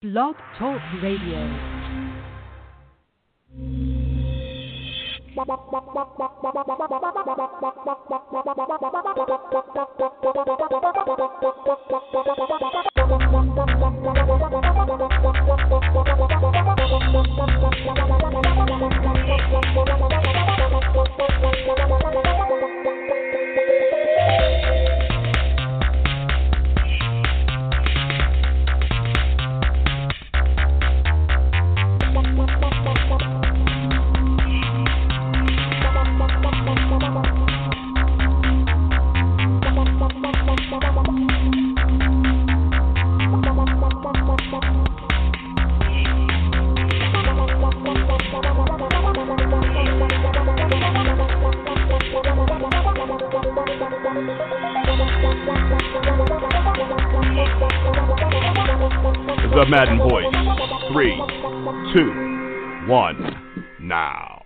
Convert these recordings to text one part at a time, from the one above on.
Blog Talk Radio. The Madden Voice. Three, two, one, now.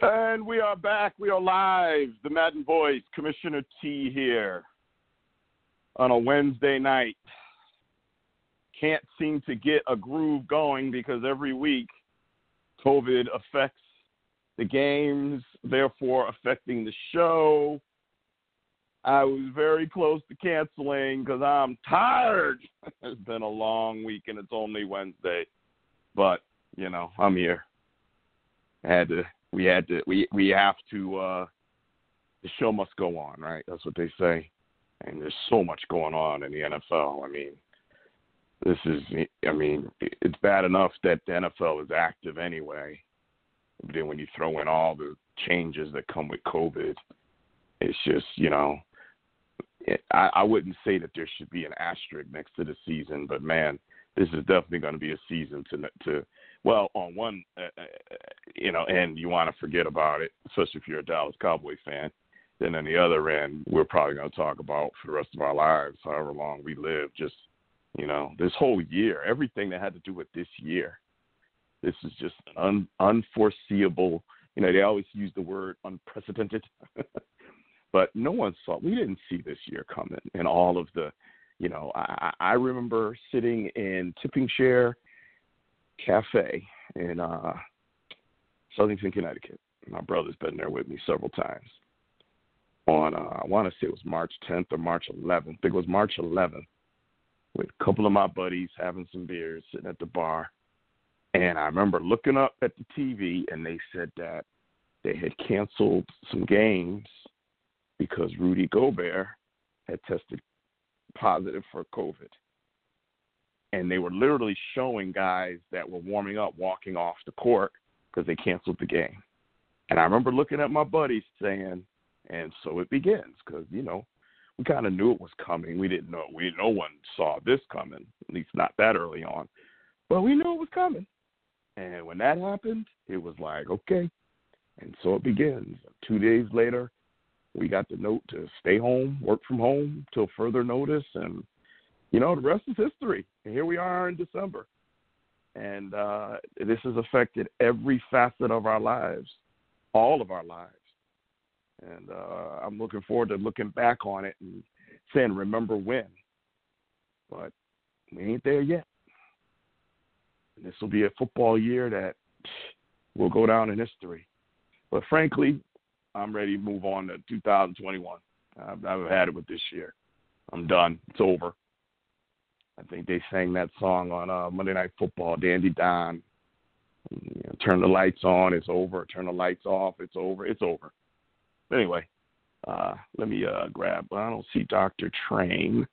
And we are back. We are live. The Madden Voice. Commissioner T here on a Wednesday night. Can't seem to get a groove going because every week COVID affects the games, therefore affecting the show. I was very close to canceling because I'm tired. it's been a long week and it's only Wednesday, but you know I'm here. I had to. We had to. We we have to. uh The show must go on, right? That's what they say. And there's so much going on in the NFL. I mean, this is. I mean, it's bad enough that the NFL is active anyway. But then when you throw in all the changes that come with COVID, it's just you know I, I wouldn't say that there should be an asterisk next to the season, but man, this is definitely going to be a season to to well on one uh, uh, you know and you want to forget about it, especially if you're a Dallas Cowboy fan. Then on the other end, we're probably going to talk about for the rest of our lives, however long we live. Just you know, this whole year, everything that had to do with this year. This is just an un, unforeseeable. You know, they always use the word unprecedented. but no one saw. We didn't see this year coming, and all of the, you know, I, I remember sitting in Tipping Share Cafe in uh, Southington, Connecticut. My brother's been there with me several times. On uh, I want to say it was March 10th or March 11th. I think it was March 11th, with a couple of my buddies having some beers, sitting at the bar, and I remember looking up at the TV, and they said that they had canceled some games because Rudy Gobert had tested positive for COVID. And they were literally showing guys that were warming up walking off the court because they canceled the game. And I remember looking at my buddies saying, and so it begins because, you know, we kind of knew it was coming. We didn't know, we, no one saw this coming, at least not that early on, but we knew it was coming. And when that happened, it was like, okay. And so it begins. Two days later, we got the note to stay home, work from home till further notice, and you know the rest is history. And here we are in December, and uh, this has affected every facet of our lives, all of our lives. And uh, I'm looking forward to looking back on it and saying, "Remember when?" But we ain't there yet. This will be a football year that will go down in history. But frankly, I'm ready to move on to 2021. I've, I've had it with this year. I'm done. It's over. I think they sang that song on uh, Monday Night Football, Dandy Don. You know, turn the lights on, it's over. Turn the lights off, it's over. It's over. But anyway, uh, let me uh, grab. I don't see Dr. Train,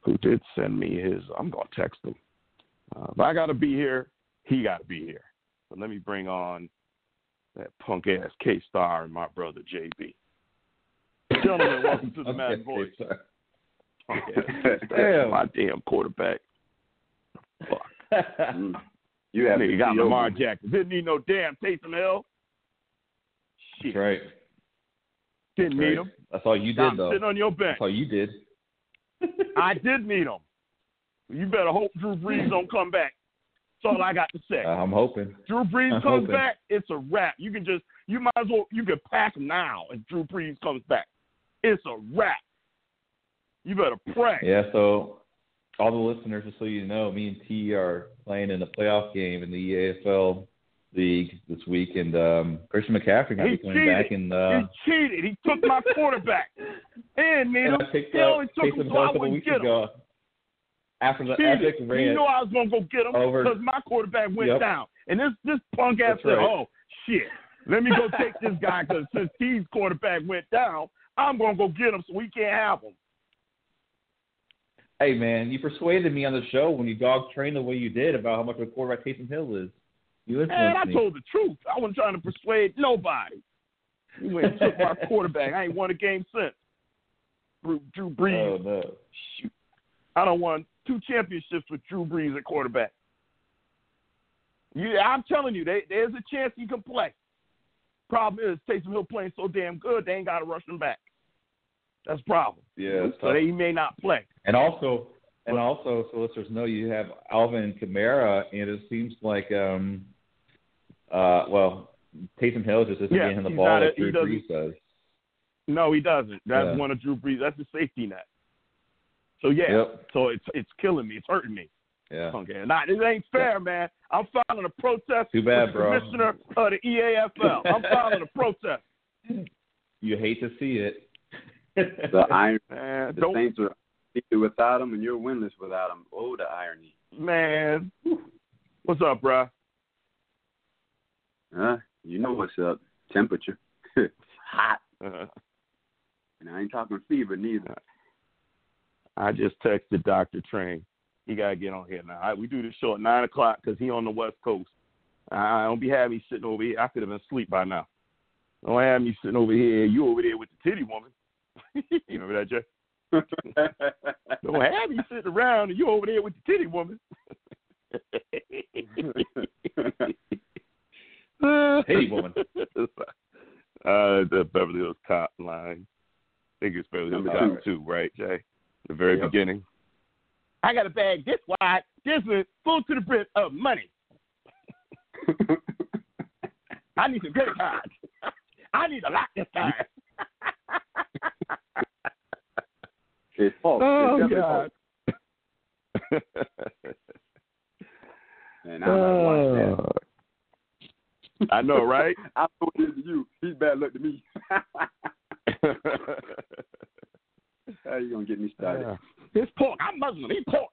who did send me his. I'm going to text him. Uh, if I got to be here, he got to be here. So let me bring on that punk ass K Star and my brother JB. Gentlemen, welcome to the okay, Mad Voice. damn. My damn quarterback. Fuck. you have Nigga got Lamar over. Jackson. Didn't need no damn Taysom Hill. Shit. That's right. Didn't That's need right. him. That's all you did, I'm though. Sitting on your bench. That's all you did. I did need him. You better hope Drew Brees don't come back. All I got to say. I'm hoping. Drew Brees I'm comes hoping. back, it's a wrap. You can just you might as well you can pack now if Drew Brees comes back. It's a wrap. You better pray. Yeah, so all the listeners, just so you know, me and T are playing in a playoff game in the EAFL league this week, and um, Christian McCaffrey be coming back. And uh, he cheated. He took my quarterback. and man, and I picked he only took him so I wouldn't get ago. After the cheated. epic he knew I was gonna go get him because my quarterback went yep. down. And this this punk ass said, right. "Oh shit, let me go take this guy because since T's quarterback went down, I'm gonna go get him so we can't have him." Hey man, you persuaded me on the show when you dog trained the way you did about how much of a quarterback Taysom Hill is. You I me. told the truth. I wasn't trying to persuade nobody. You went and took my quarterback. I ain't won a game since. Drew, Drew Brees. Oh no. Shoot. I don't want two championships with Drew Brees at quarterback. Yeah, I'm telling you, they, there's a chance he can play. Problem is, Taysom Hill playing so damn good, they ain't got to rush him back. That's the problem. Yeah, so tough. they may not play. And also, and also, so listeners know you have Alvin Kamara, and it seems like, um, uh, well, Taysom Hill just isn't Yeah, getting the ball a- like Drew Brees does. No, he doesn't. That's Yeah. one of Drew Brees. That's a safety net. So yeah, Yep. so it's it's killing me. It's hurting me. Yeah. Okay, not it ain't fair, man. I'm filing a protest. Too bad, with the bro. Commissioner of the EAFL. I'm filing a protest. You hate to see it. The iron, Man, the don't Saints are without him, and you're winless without him. Oh, the irony. man. What's up, bruh? Huh? You know what's up? Temperature. it's hot, Uh, and I ain't talking fever neither. I just texted Doctor Train. He gotta get on here now. Right, we do this show at nine o'clock because he on the West Coast. I don't be having me sitting over here. I could have been asleep by now. Don't have me sitting over here. You over there with the titty woman. you remember that, Jay? Don't have me sitting around and you over there with the titty woman. Titty woman. Uh, the Beverly Hills Cop line. I think it's Beverly Hills Cop too, right, Jay? The very Yep. beginning. I got a bag this wide, this is full to the brim of money. I need some credit cards. I need a lot this time. it's false. oh it's God. false. And I'm watching that. Uh. I know, right? I told this to you. He's bad luck to me. How you gonna get me started? Yeah. It's pork. I'm Muslim. Eat pork.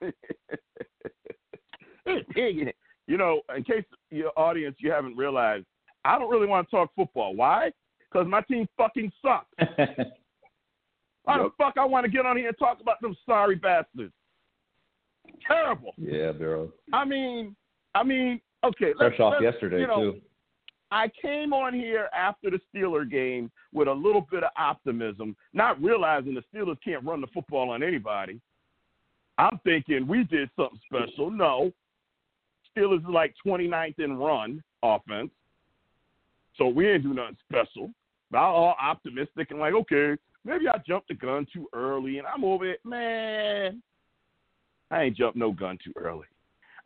You know, in case your audience you haven't realized, I don't really want to talk football. Why? Because my team fucking sucks. Why the Yep. fuck I want to get on here and talk about them sorry bastards? Terrible. yeah, bro. I mean, I mean, okay. Fresh off yesterday you know, too. I came on here after the Steeler game with a little bit of optimism, not realizing the Steelers can't run the football on anybody. I'm thinking we did something special. No. Steelers is like 29th in run offense. So we ain't do nothing special. But I'm all optimistic and like, okay, maybe I jumped the gun too early and I'm over it. Man, I ain't jumped no gun too early.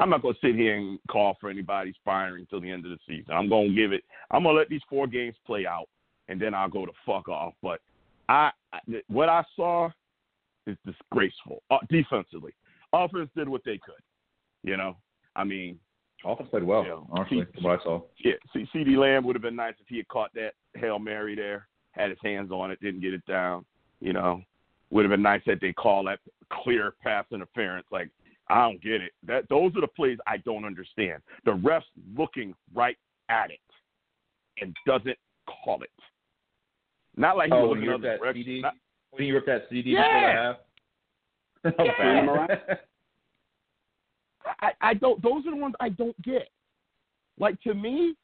I'm not gonna sit here and call for anybody's firing till the end of the season. I'm gonna give it. I'm gonna let these four games play out, and then I'll go to fuck off. But I, what I saw is disgraceful uh, defensively. Offense did what they could. You know, I mean, Offense played well, Yeah. honestly, from what I saw. yeah. C- CeeDee Lamb would have been nice if he had caught that hail mary there, had his hands on it, didn't get it down. You know, would have been nice that they call that clear pass interference. Like I don't get it. That those are the plays I don't understand. The refs looking right at it and doesn't call it. Not like he Oh, was looking you in ripped that. CD? Not- When you ripped that CD Yeah. before. Yeah. I, I don't. Those are the ones I don't get. Like to me,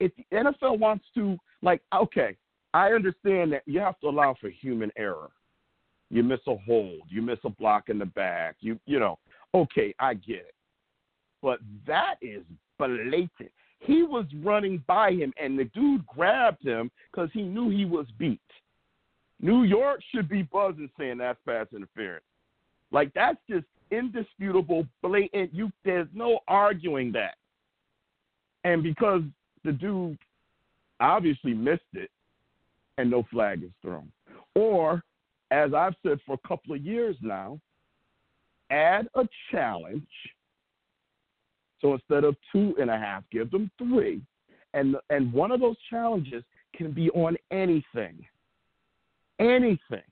if the NFL wants to, like, okay, I understand that you have to allow for human error. You miss a hold, you miss a block in the back, you you know, okay, I get it. But that is blatant. He was running by him, and the dude grabbed him because he knew he was beat. New York should be buzzing saying that's pass interference. Like that's just indisputable, blatant. You there's no arguing that. And because the dude obviously missed it, and no flag is thrown, or as I've said for a couple of years now, add a challenge. So instead of two and a half, give them three, and and one of those challenges can be on anything. Anything.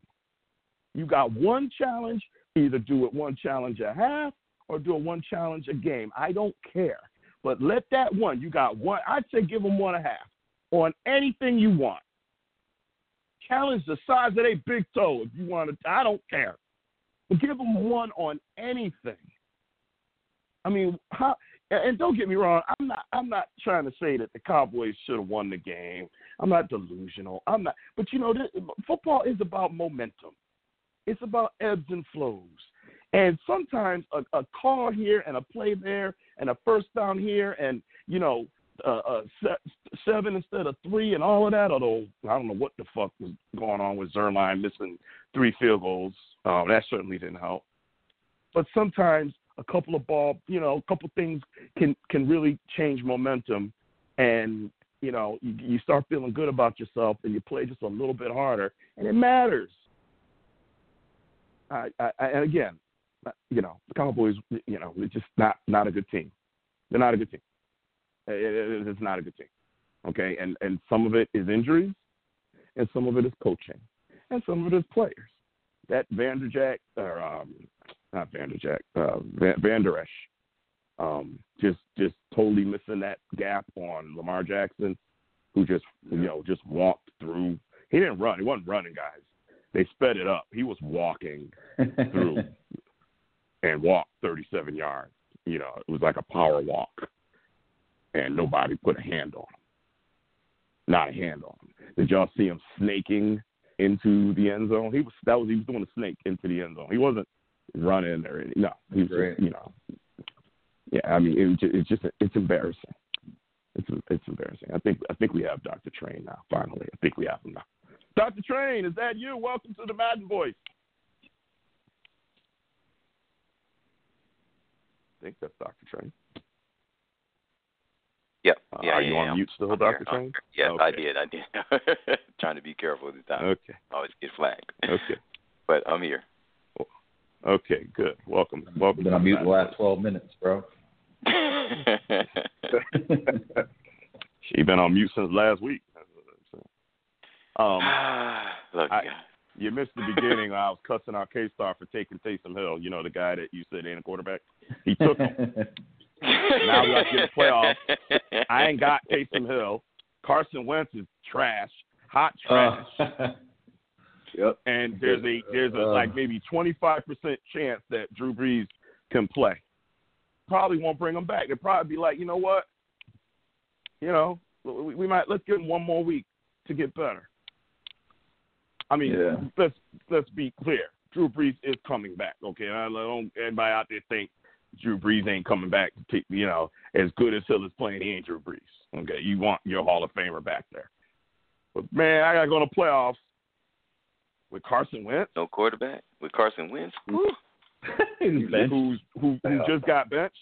You got one challenge. Either do it one challenge a half or do it one challenge a game. I don't care. But let that one, you got one, I'd say give them one and a half on anything you want. Challenge the size of their big toe if you want to. I don't care. Give them one on anything. I mean, how, and don't get me wrong, I'm not I'm not trying to say that the Cowboys should have won the game. I'm not delusional. I'm not, but you know, this, football is about momentum. It's about ebbs and flows. And sometimes a, a call here and a play there and a first down here and, you know, uh, uh, seven instead of three and all of that. Although I don't know what the fuck was going on with Zuerlein missing three field goals. Um, that certainly didn't help. But sometimes a couple of ball, you know, a couple things can can really change momentum, and you know you, you start feeling good about yourself and you play just a little bit harder, and it matters. I, I, and again, you know, the Cowboys, you know, it's just not not a good team. They're not a good team. It, it, it's not a good team. Okay, and and some of it is injuries, and some of it is coaching, and some of it is players. That Vanderjack or um, not Vanderjack, uh, Van, Der um, just just totally missing that gap on Lamar Jackson, who just you know just walked through. He didn't run. He wasn't running, guys. They sped it up. He was walking through and walked 37 yards. You know, it was like a power walk, and nobody put a hand on him. Not a hand on him. Did y'all see him snaking into the end zone? He was that was he was doing a snake into the end zone. He wasn't running or any, no. He was just, you know. Yeah, I mean, it, it's just it's embarrassing. It's it's embarrassing. I think I think we have Dr. Train now. Finally, I think we have him now. Dr. Train, is that you? Welcome to the Madden Voice. I think that's Dr. Train. Yep. Uh, yeah, are yeah, you yeah. on mute still, I'm Dr. here. Train? Yes, okay. I did. I did. Trying to be careful this time. Okay. Always get flagged. Okay. But I'm here. Okay. Good. Welcome. Welcome. Been on mute the last 12 minutes, bro. Voice. She been on mute since last week. Um, Look, I- you missed the beginning. I was cussing out K Star for taking Taysom Hill. You know the guy that you said ain't a quarterback. He took him. Now we got to get the playoffs. I ain't got Taysom Hill. Carson Wentz is trash, hot trash, Uh, Yep. and there's a there's a Uh. like maybe 25 percent chance that Drew Brees can play. Probably won't bring him back. They'll probably be like, you know what? You know, we, we might let's give him one more week to get better. I mean, Yeah. let's let's be clear. Drew Brees is coming back. Okay, I don't anybody out there think Drew Brees ain't coming back. To, you know, as good as Hill is playing, he ain't Drew Brees. Okay, you want your Hall of Famer back there. But man, I gotta go to playoffs with Carson Wentz, no quarterback with Carson Wentz. Woo. He's benched. who's who who just got benched.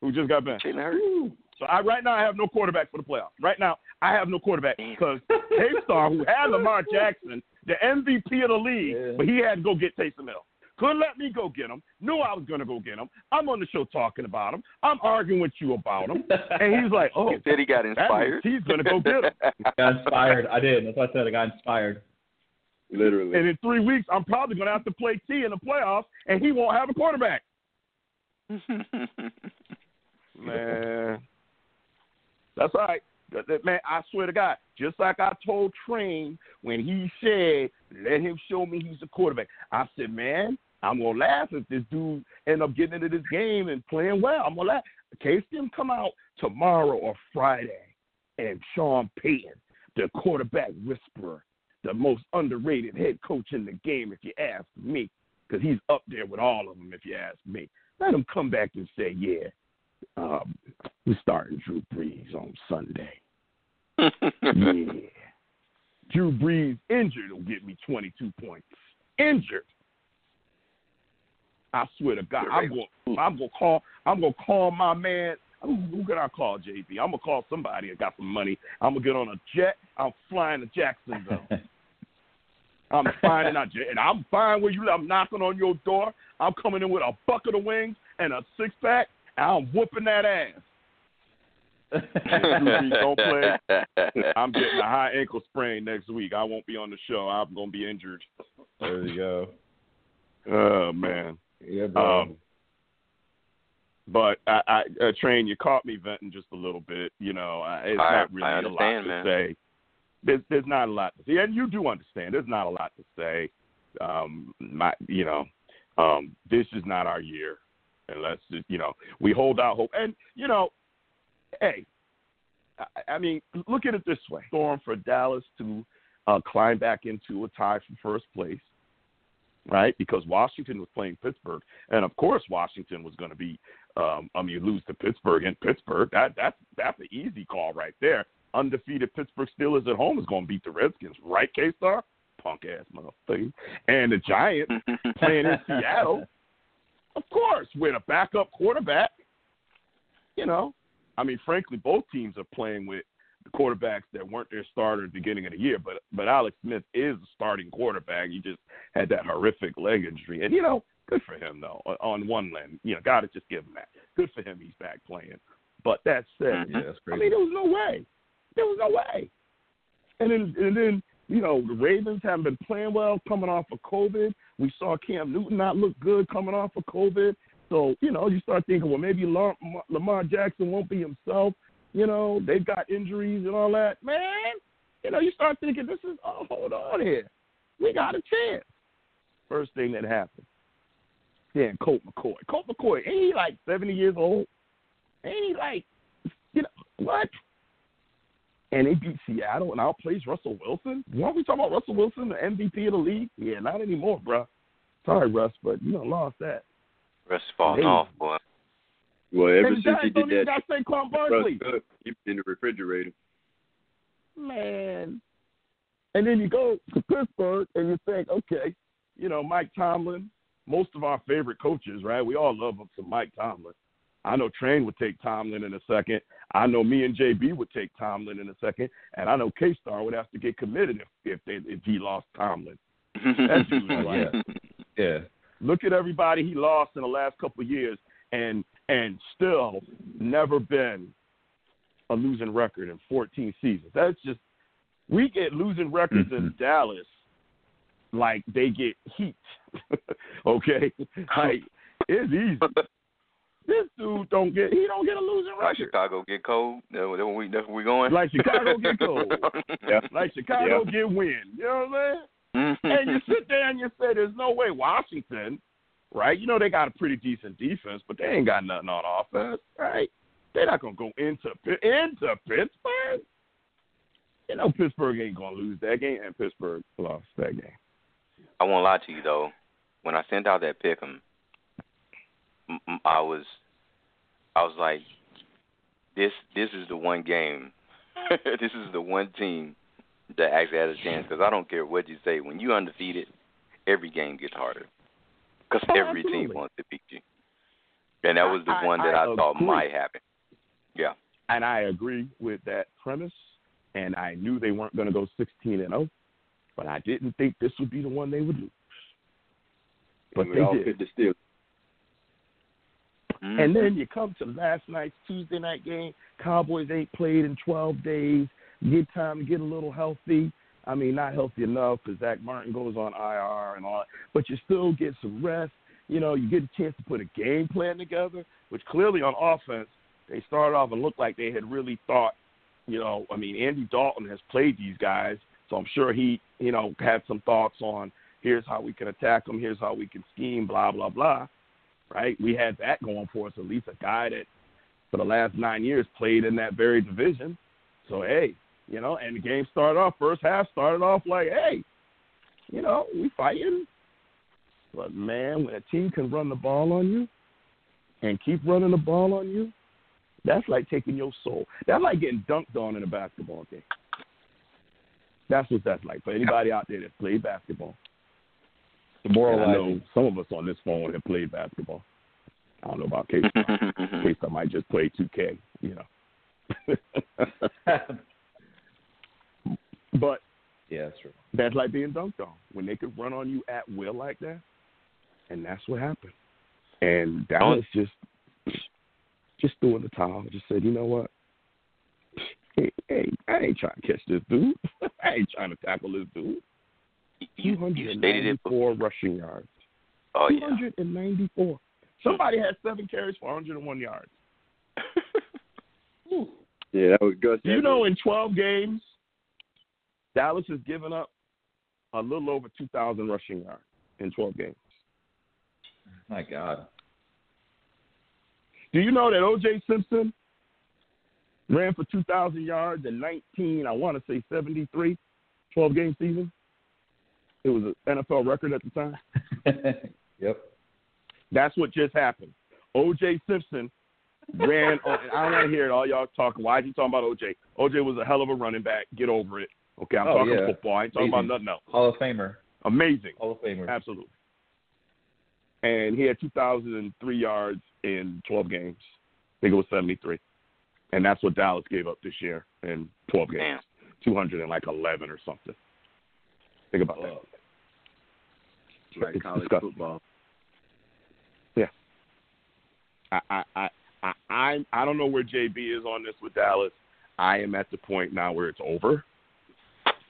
Who just got benched? Jalen Hurts. So I right now I have no quarterback for the playoffs. Right now I have no quarterback because K-Star, who had Lamar Jackson, the MVP of the league, Yeah. but he had to go get Taysom Hill. Couldn't let me go get him. Knew I was going to go get him. I'm on the show talking about him. I'm arguing with you about him. And he's like, oh, He said he got inspired. means he's going to go get him. got inspired. I did. That's why I said I got inspired. Literally. And in three weeks, I'm probably going to have to play T in the playoffs, and he won't have a quarterback. Man, that's all right. That- that- Man, I swear to God, just like I told Train when he said, "Let him show me he's a quarterback." I said, "Man, I'm gonna laugh if this dude end up getting into this game and playing well. I'm gonna laugh." Case him come out tomorrow or Friday, and Sean Payton, the quarterback whisperer, the most underrated head coach in the game, if you ask me, because he's up there with all of them, if you ask me. Let him come back and say, "Yeah, um, we're starting Drew Brees on Sunday." yeah. Drew Brees injured will get me 22 points. Injured. I swear to God, I'm going. I'm going to call. I'm going to call my man. Who, who can I call, JB? I'm gonna call somebody that got some money. I'm gonna get on a jet. I'm flying to Jacksonville. I'm finding out, and I'm fine where you. I'm knocking on your door. I'm coming in with a bucket of wings and a six pack, and I'm whooping that ass. don't play. I'm getting a high ankle sprain next week. I won't be on the show. I'm gonna be injured. There you go. Oh man. Yeah, bro. Um, but I, I uh, train. You caught me venting just a little bit. You know, I, it's I- not really I a understand, lot to man. say. There's, there's not a lot to say, and you do understand. There's not a lot to say. Um, my, you know, um, this is not our year, unless you know we hold out hope. And you know, hey, I, I mean, look at it this way: storm for Dallas to uh, climb back into a tie for first place, right? Because Washington was playing Pittsburgh, and of course Washington was going to be. Um, I mean, you lose to Pittsburgh in Pittsburgh. That that's that's an easy call right there. Undefeated Pittsburgh Steelers at home is going to beat the Redskins, right? K Star, punk ass motherfucker, and the Giants playing in Seattle, of course, with a backup quarterback. You know, I mean, frankly, both teams are playing with quarterbacks that weren't their starter at the beginning of the year. But but Alex Smith is a starting quarterback. He just had that horrific leg injury, and you know, good for him though. On- On one end, you know, got to just give him that. Good for him, he's back playing. But that said, mm-hmm. yeah, that's I mean, there was no way. There was no way. And then, and then, you know, the Ravens haven't been playing well coming off of COVID. We saw Cam Newton not look good coming off of COVID. So, you know, you start thinking, well, maybe Lamar, Lamar Jackson won't be himself. You know, they've got injuries and all that. Man, you know, you start thinking, this is, oh, hold on here. We got a chance. First thing that happened. Then Colt McCoy. Colt McCoy, ain't he like 70 years old? Ain't he like, you know, what? and they beat Seattle and outplays Russell Wilson. Weren't we talking about Russell Wilson, the MVP of the league? Yeah, not anymore, bro. Sorry, Russ, but you know, lost that. Rest falling off, boy. Well, ever and since he Giants did don't that, got Saquon Russ Barkley. Cook, in the refrigerator. Man. And then you go to Pittsburgh and you think, okay, you know, Mike Tomlin, most of our favorite coaches, right? We all love him. some Mike Tomlin. I know Train would take Tomlin in a second. I know me and JB would take Tomlin in a second, and I know K Star would have to get committed if if, they, if he lost Tomlin. That dude's like, yeah. Look at everybody he lost in the last couple of years, and and still never been a losing record in 14 seasons. That's just we get losing records in mm-hmm. Dallas like they get heat. okay, like it's easy. This dude don't get he don't get a losing record. Like. Chicago get cold. That's where we that's where we going. Like Chicago get cold. Yeah. Like Chicago get win. You know what I'm saying? Mm-hmm. and you sit there and you say, "There's no way Washington, right? You know they got a pretty decent defense, but they ain't got nothing on offense, right? They're not gonna go into into Pittsburgh. You know Pittsburgh ain't gonna lose that game, and Pittsburgh lost that game. I won't lie to you though. When I sent out that pick 'em, m- m- I was, I was like, this this is the one game, this is the one team that actually has a chance. Because I don't care what you say, when you undefeated, every game gets harder. Because Oh, every team wants to beat you, and that was the I- one that I I, thought agree. might happen. Yeah. And I agree with that premise. And I knew they weren't going to go 16 and 0, but I didn't think this would be the one they would lose. But they all did. picked the Steelers. Mhm. And then you come to last night's Tuesday night game. Cowboys ain't played in 12 days. You get time to get a little healthy. I mean, not healthy enough because Zack Martin goes on IR and all, but you still get some rest. You know, you get a chance to put a game plan together, which clearly on offense, they started off and looked like they had really thought, you know, I mean, Andy Dalton has played these guys, so I'm sure he, you know, had some thoughts on here's how we can attack them, here's how we can scheme, blah, blah, blah right? We had that going for us. At least a guy that for the last nine years played in that very division. So hey, you know, and the game started off first half started off like, hey, you know, we fighting. But man, when a team can run the ball on you and keep running the ball on you, that's like taking your soul. That's like getting dunked on in a basketball game. That's what that's like for anybody out there that played basketball. And I know some of us on this phone have played basketball. I don't know about Case. Case I might just play 2K, you know. but Yeah, that's true. That's like being dunked on when they could run on you at will like that, and that's what happened. And Dallas just just threw in the towel. Just said, you know what? Hey, hey, I ain't trying to catch this dude. I ain't trying to tackle this dude. You, you stated it. 294 rushing yards. Oh yeah. 294. Somebody had seven carries for 101 yards. Yeah, that was good. You know in 12 games, Dallas has given up a little over 2,000 rushing yards in 12 games. My God. Do you know that O.J. Simpson ran for 2,000 yards in 19, I want to say 73, 12 game season? It was an NFL record at the time. yep. That's what just happened. O.J. Simpson ran. On, I don't want to hear it. All y'all talking. Why is he talking about O.J.? O.J. was a hell of a running back. Get over it. Okay, I'm Oh, talking yeah. football. I ain't talking Amazing. about nothing else. Hall of Famer. Amazing. Hall of Famer. Absolutely. And he had 2,003 yards in 12 games. I think it was 73. And that's what Dallas gave up this year in 12 games. Damn. 211 or something. Think about that. like It's college disgusting. football. I, I, I, I, I, I don't know where JB is on this with Dallas. I am at the point now where it's over.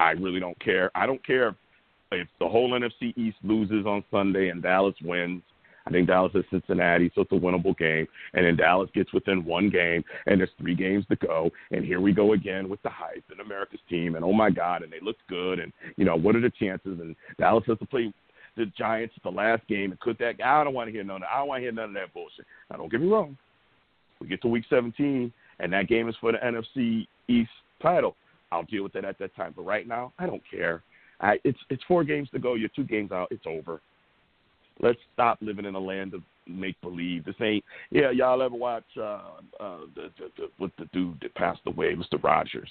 I really don't care. I don't care if if the whole NFC East loses on Sunday and Dallas wins. I think Dallas is Cincinnati, so it's a winnable game. And then Dallas gets within one game, and there's three games to go. And here we go again with the hype and America's team. And oh my God, and they look good. And you know what are the chances? And Dallas has to play the Giants the last game. And could that? I don't want to hear none. Of, I don't want to hear none of that bullshit. Now don't get me wrong. We get to week 17, and that game is for the NFC East title. I'll deal with that at that time. But right now, I don't care. I, it's it's four games to go. You're two games out. It's over. Let's stop living in a land of make believe. This ain't. Yeah, y'all ever watch uh, uh, the, the, the what the dude that passed away, Mr. Rogers?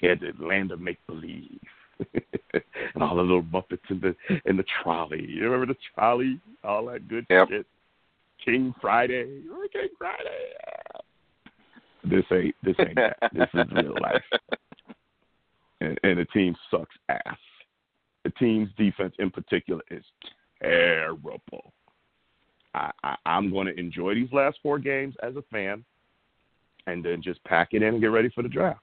Yeah, the land of make believe. and all the little Muppets in the in the trolley. You remember the trolley? All that good Yep. shit. King Friday. Remember King Friday? This ain't this ain't that. This is real life. And, and the team sucks ass. The team's defense in particular is terrible. I, I, I'm going to enjoy these last four games as a fan, and then just pack it in and get ready for the draft.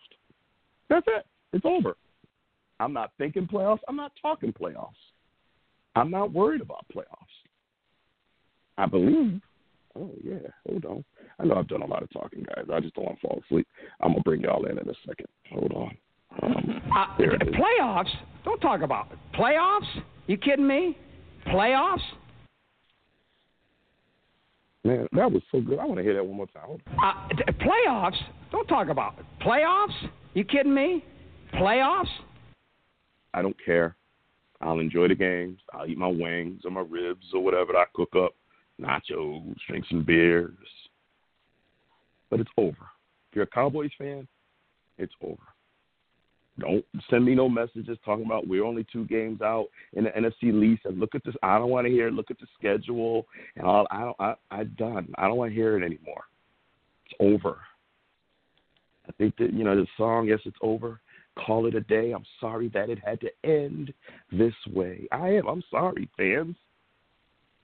That's it. It's over. I'm not thinking playoffs. I'm not talking playoffs. I'm not worried about playoffs. I believe. Oh yeah, hold on. I know I've done a lot of talking, guys. I just don't want to fall asleep. I'm gonna bring y'all in in a second. Hold on. Uh, there it is. playoffs? Don't talk about it. Playoffs? You kidding me? Playoffs? Man, that was so good. I want to hear that one more time. Uh, playoffs? Don't talk about it. Playoffs? You kidding me? Playoffs? I don't care. I'll enjoy the games. I'll eat my wings or my ribs or whatever I cook up, nachos, drink some beers. But it's over. If you're a Cowboys fan, it's over. Don't send me no messages talking about we're only two games out in the NFC East and look at this. I don't want to hear. it. Look at the schedule and all. I don't. I, I'm done. I don't want to hear it anymore. It's over. I think that you know the song. Yes, it's over call it a day. I'm sorry that it had to end this way. I am. I'm sorry, fans.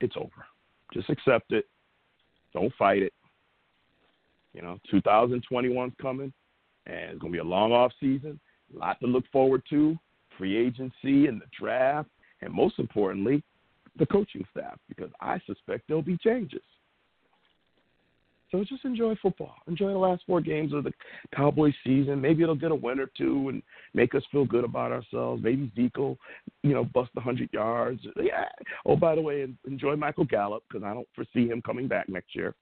It's over. Just accept it. Don't fight it. You know, 2021's coming, and it's going to be a long off season. A lot to look forward to. Free agency and the draft, and most importantly, the coaching staff, because I suspect there'll be changes. So just enjoy football. Enjoy the last four games of the Cowboys season. Maybe it'll get a win or two and make us feel good about ourselves. Maybe Zeke will, you know, bust a hundred yards. Yeah. Oh, by the way, enjoy Michael Gallup because I don't foresee him coming back next year.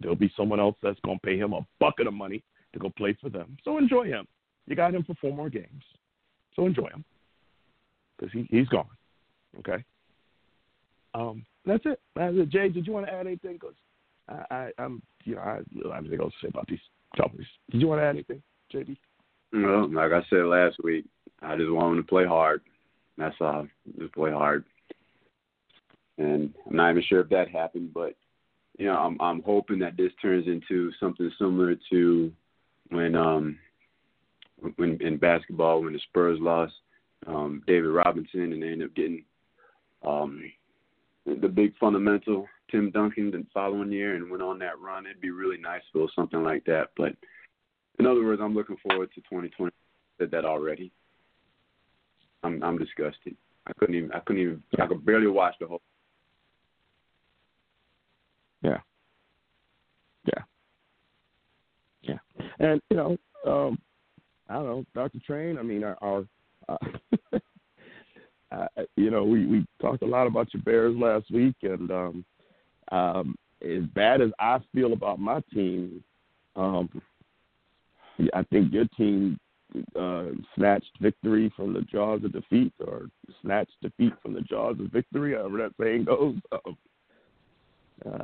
There'll be someone else that's going to pay him a bucket of money to go play for them. So enjoy him. You got him for four more games. So enjoy him because he, he's gone. Okay. Um, that's it. That's it. Jay, did you want to add anything? Because I, I, I'm, you know, I, I have anything else to say about these Cowboys. Did you want to add anything, JD? Well, like I said last week, I just want them to play hard. That's all. Just play hard. And I'm not even sure if that happened, but you know, I'm I'm hoping that this turns into something similar to when um when in basketball when the Spurs lost um, David Robinson, and they ended up getting um, the big fundamental Tim Duncan the following year and went on that run. It'd be really nice for something like that. But in other words, I'm looking forward to 2020. I said that already. I'm I'm disgusted. I couldn't even I couldn't even I could barely watch the whole. Yeah. Yeah. Yeah. And you know, um, I don't know, Dr. Train. I mean, our, our uh, uh, you know, we we talked a lot about your Bears last week, and um, um, as bad as I feel about my team, um, I think your team uh, snatched victory from the jaws of defeat, or snatched defeat from the jaws of victory, however that saying goes. Uh,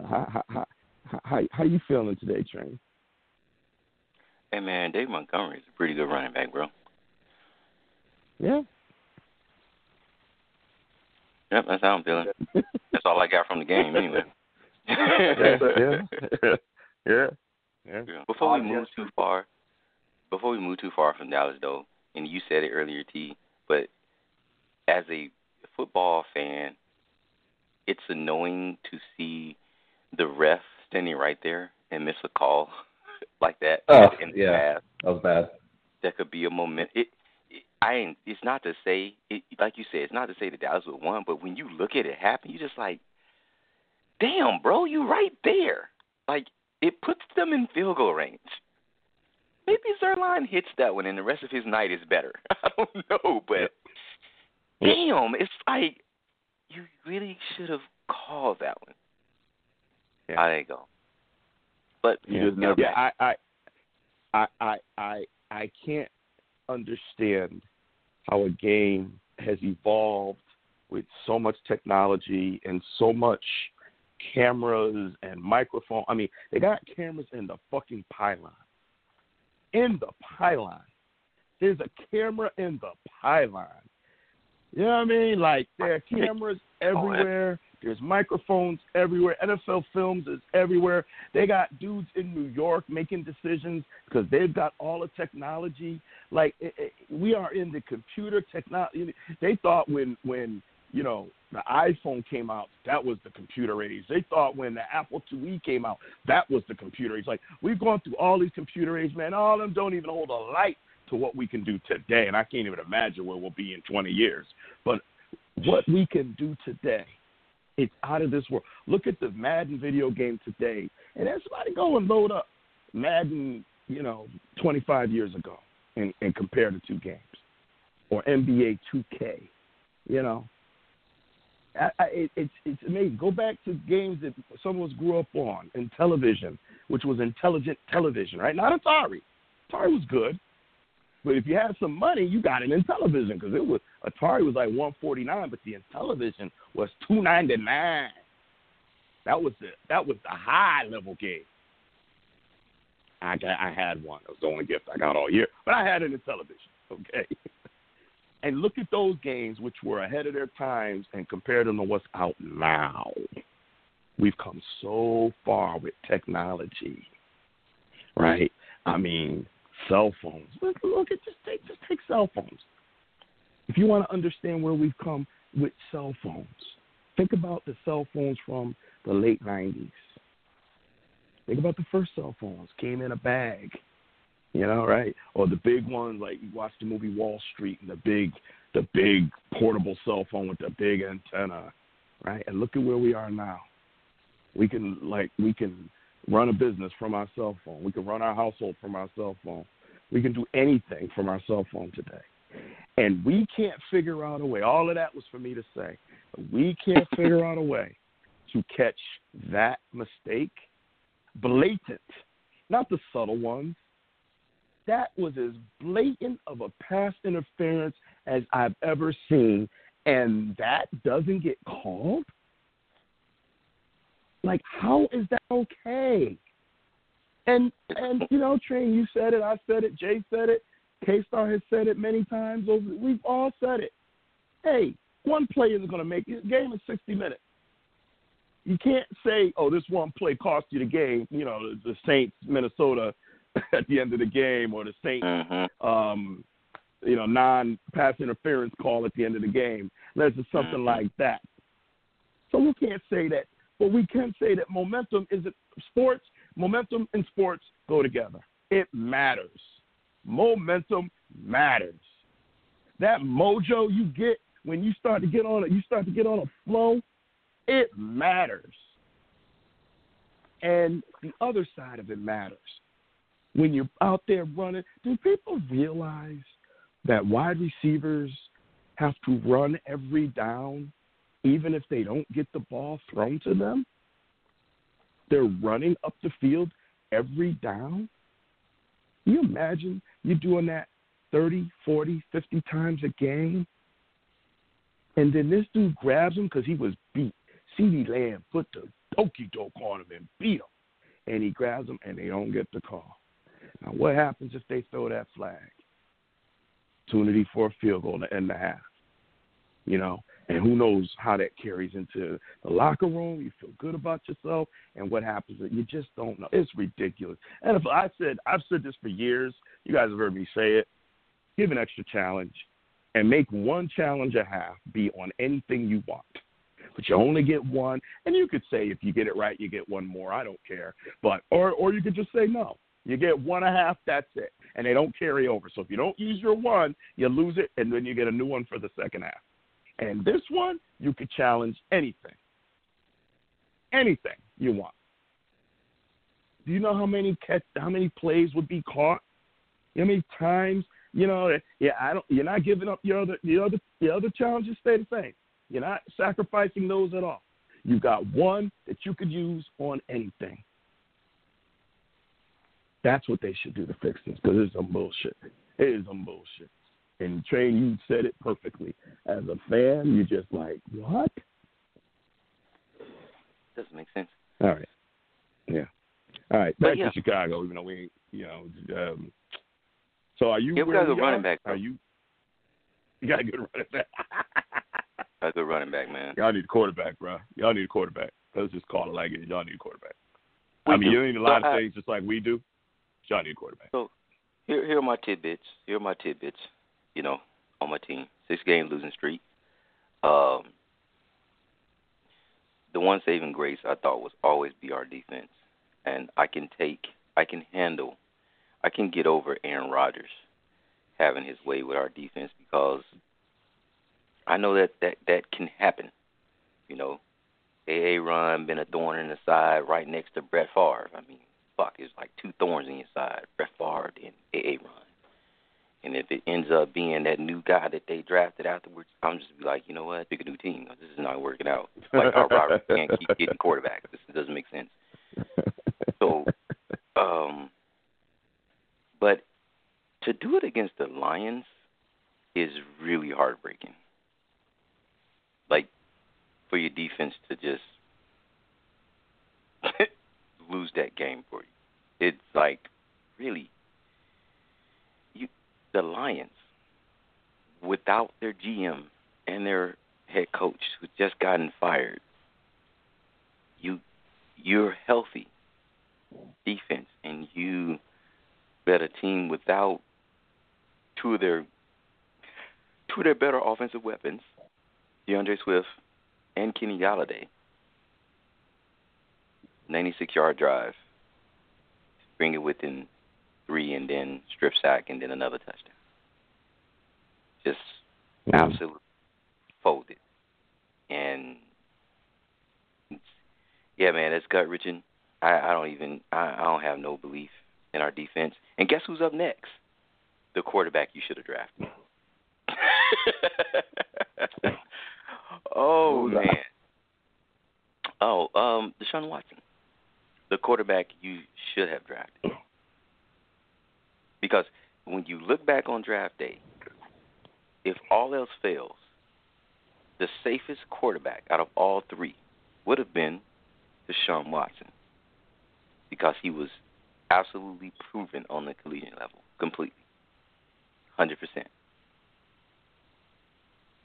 how, how, how, how, how you feeling today, Train? Hey man, Dave Montgomery is a pretty good running back, bro. Yeah. Yep, that's how I'm feeling. that's all I got from the game, anyway. yeah, yeah, yeah, yeah. Before we move too far, before we move too far from Dallas, though, and you said it earlier, T, but as a football fan, it's annoying to see the ref standing right there and miss a call like that. Oh, in the yeah, past. that was bad. That could be a moment. It, it I ain't. It's not to say, it, like you said, it's not to say that Dallas would won, but when you look at it happen, you just like, damn, bro, you right there. Like it puts them in field goal range. Maybe Zuerlein hits that one, and the rest of his night is better. I don't know, but damn, it's like you really should have called that one. Yeah. Ah, How they go? But You yeah, just never- yeah, I, I, I, I, I, I can't understand how a game has evolved with so much technology and so much cameras and microphone. I mean, they got cameras in the fucking pylon. In the pylon. There's a camera in the pylon. You know what I mean? Like there are cameras oh, everywhere. There's microphones everywhere. NFL Films is everywhere. They got dudes in New York making decisions because they've got all the technology. Like it, it, we are in the computer technology. They thought when when you know the iPhone came out, that was the computer age. They thought when the Apple IIe came out, that was the computer age. Like we've gone through all these computer age, man. All of them don't even hold a light to what we can do today, and I can't even imagine where we'll be in 20 years. But what we can do today, it's out of this world. Look at the Madden video game today, and somebody go and load up Madden, you know, 25 years ago, and, and compare the two games, or NBA 2K, you know. I, I, it, it's it's amazing. Go back to games that some of us grew up on Intellivision, which was intelligent television, right? Not Atari. Atari was good, but if you had some money, you got it Intellivision because it was Atari was like one forty nine, but the television was two ninety nine. That was the that was the high level game. I got, I had one. It was the only gift I got all year, but I had it Intellivision. Okay. And look at those games, which were ahead of their times, and compare them to what's out now. We've come so far with technology, right? I mean, cell phones. Look, look at just take just take cell phones. If you want to understand where we've come with cell phones, think about the cell phones from the late '90s. Think about the first cell phones came in a bag, you know, right? Or the big ones like you watch the movie Wall Street and the big, the big portable cell phone with the big antenna, right? And look at where we are now. We can like we can run a business from our cell phone. We can run our household from our cell phone. We can do anything from our cell phone today. And we can't figure out a way. All of that was for me to say. We can't figure out a way to catch that mistake. Blatant, not the subtle ones. That was as blatant of a pass interference as I've ever seen. And that doesn't get called? Like, how is that okay? And and you know, Train, you said it, I said it, Jay said it, K Star has said it many times over we've all said it. Hey, one play isn't gonna make it. The game is sixty minutes. You can't say, Oh, this one play cost you the game, you know, the Saints, Minnesota at the end of the game or the Saints Mhm. um you know non-pass interference call at the end of the game. Unless it's something Mhm. like that. So we can't say that, but we can say that momentum is sports. Momentum and sports go together. It matters. Momentum matters. That mojo you get when you start to get on it, you start to get on a flow. It matters. And the other side of it matters. When you're out there running, do people realize that wide receivers have to run every down, even if they don't get the ball thrown to them? They're running up the field every down. Can you imagine you doing that 30, 40, 50 times a game? And then this dude grabs him because he was beat. CeeDee Lamb put the okey doke on him and beat him. And he grabs him and they don't get the call. Now, what happens if they throw that flag? Opportunity for a field goal to end the half. You know, and who knows how that carries into the locker room. You feel good about yourself, and what happens? You just don't know. It's ridiculous. And if I said, I've said this for years. You guys have heard me say it. Give an extra challenge, and make one challenge a half be on anything you want. But you only get one, and you could say if you get it right, you get one more. I don't care. But or or you could just say no. You get one and a half, that's it. And they don't carry over. So if you don't use your one, you lose it, and then you get a new one for the second half. And this one, you could challenge anything. Anything you want. Do you know how many catch, how many plays would be caught? You know how many times? You know, yeah, I don't. You're not giving up your other, your other, your other challenges stay the same. You're not sacrificing those at all. You've got one that you could use on anything. That's what they should do to fix this because it's some bullshit. It is some bullshit. And Train, you said it perfectly. As a fan, you're just like, what? Doesn't make sense. All right. Yeah. All right. Back yeah. to Chicago, even though we ain't, you know. Um, so are you? Yeah, we got a good running back, though. Are you? You got a good running back. A good running back, man. Y'all need a quarterback, bro. Y'all need a quarterback. Let's just call it like it. Y'all need a quarterback. We I mean, do. you need a lot So of I- things just like we do. Y'all need a quarterback. Here, here are my tidbits. Here are my tidbits. You know, on my team, six game losing streak. Um, the one saving grace I thought was always be our defense, and I can take, I can handle, I can get over Aaron Rodgers having his way with our defense because I know that that that can happen. You know, AA run been a thorn in the side right next to Brett Favre. I mean, fuck, it's like two thorns in your side, Brett Favre and AA run. And if it ends up being that new guy that they drafted afterwards, I'm just be like, you know what, pick a new team. This is not working out. Like our Robert can't keep getting quarterbacks. This doesn't make sense. So, um, but to do it against the Lions is really heartbreaking. Like for your defense to just lose that game for you. It's like really the Lions without their GM and their head coach who just gotten fired. You you're healthy defense and you bet a team without two of their two of their better offensive weapons, D'Andre Swift and Kenny Golladay. 96 yard drive. Bring it within three and then strip sack and then another touchdown. Just absolutely folded. And yeah, man, it's gut wrenching. I, I don't even I, I don't have no belief in our defense. And guess who's up next? The quarterback you should have drafted. oh man. Oh, um, Deshaun Watson, the quarterback you should have drafted. Because when you look back on draft day, if all else fails, the safest quarterback out of all three would have been Deshaun Watson. Because he was absolutely proven on the collegiate level, completely. 100%.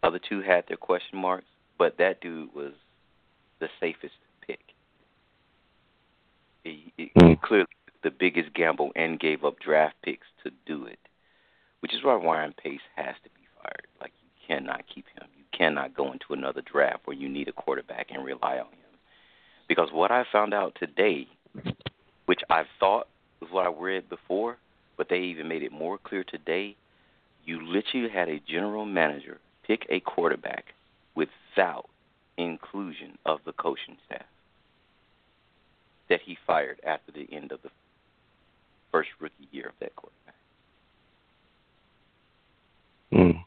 Other two had their question marks, but that dude was the safest pick. He, he Mm. clearly the biggest gamble and gave up draft picks to do it. which is why Ryan Pace has to be fired. Like you cannot keep him. You cannot go into another draft where you need a quarterback and rely on him. Because what I found out today, which I thought was what I read before, but they even made it more clear today, you literally had a general manager pick a quarterback without inclusion of the coaching staff that he fired after the end of the first rookie year of that quarterback. Mm.